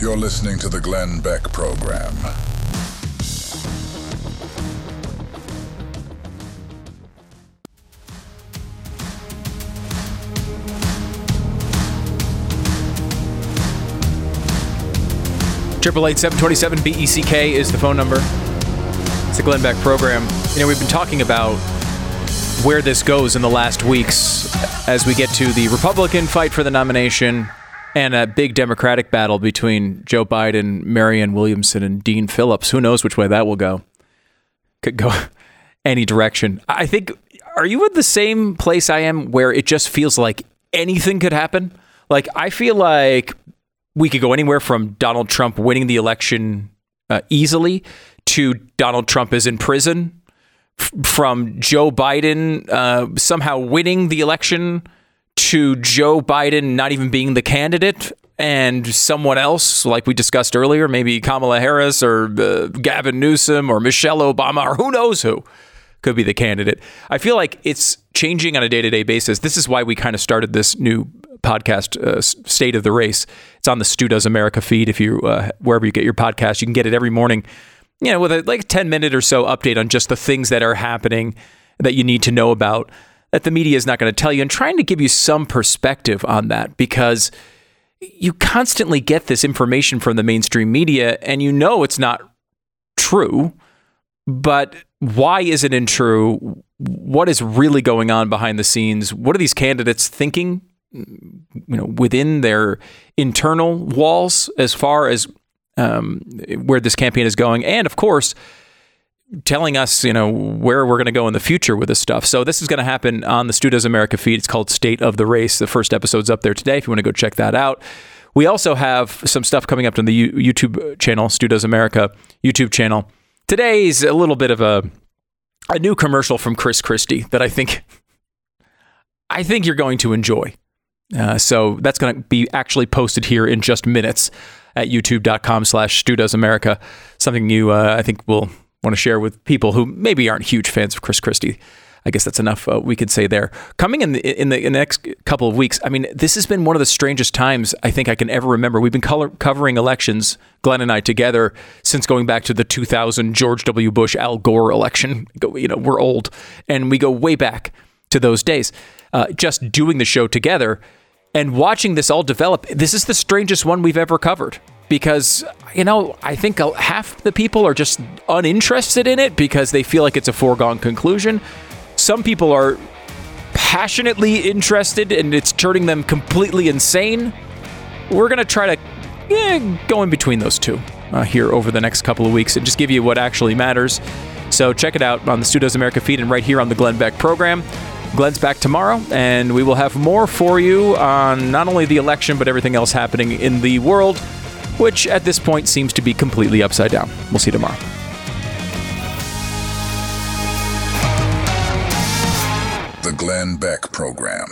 You're listening to the Glenn Beck Program. Triple eight seven twenty seven BECK is the phone number. It's the Glenn Beck program. You know, we've been talking about where this goes in the last weeks as we get to the Republican fight for the nomination and a big Democratic battle between Joe Biden, Marianne Williamson, and Dean Phillips. Who knows which way that will go? Could go any direction. I think. Are you in the same place I am where it just feels like anything could happen? Like I feel like we could go anywhere from Donald Trump winning the election uh, easily to Donald Trump is in prison, f- from Joe Biden uh, somehow winning the election to Joe Biden not even being the candidate and someone else, like we discussed earlier, maybe Kamala Harris or uh, Gavin Newsom or Michelle Obama or who knows who could be the candidate. I feel like it's changing on a day to day basis. This is why we kind of started this new podcast, uh, State of the Race. It's on the Stu Does America feed. If you uh, wherever you get your podcast, you can get it every morning. You know, with a like ten minute or so update on just the things that are happening that you need to know about that the media is not going to tell you, and trying to give you some perspective on that because you constantly get this information from the mainstream media, and you know it's not true but why is it untrue? What is really going on behind the scenes? What are these candidates thinking, you know, within their internal walls as far as um, where this campaign is going, and of course, telling us, you know, where we're going to go in the future with this stuff. So this is going to happen on the Stu Does America feed. It's called State of the Race. The first episode's up there today. If you want to go check that out. We also have some stuff coming up on the YouTube channel, Stu Does America YouTube channel. Today's a little bit of a a new commercial from Chris Christie that I think I think you're going to enjoy. Uh, so that's going to be actually posted here in just minutes at youtube.com slash Stu America. Something you, uh, I think, will want to share with people who maybe aren't huge fans of Chris Christie. I guess that's enough uh, we could say there. Coming in the, in the in the next couple of weeks, I mean, this has been one of the strangest times I think I can ever remember. We've been color, covering elections, Glenn and I together, since going back to the 2000 George W. Bush Al Gore election. You know, we're old, and we go way back to those days. Uh, just doing the show together and watching this all develop. This is the strangest one we've ever covered because you know I think half the people are just uninterested in it because they feel like it's a foregone conclusion. Some people are passionately interested and it's turning them completely insane. We're to try to eh, go in between those two uh, here over the next couple of weeks and just give you what actually matters. So check it out on the Stu Does America feed and right here on the Glenn Beck program. Glenn's back tomorrow, and we will have more for you on not only the election, but everything else happening in the world, which at this point seems to be completely upside down. We'll see you tomorrow. The Glenn Beck Program.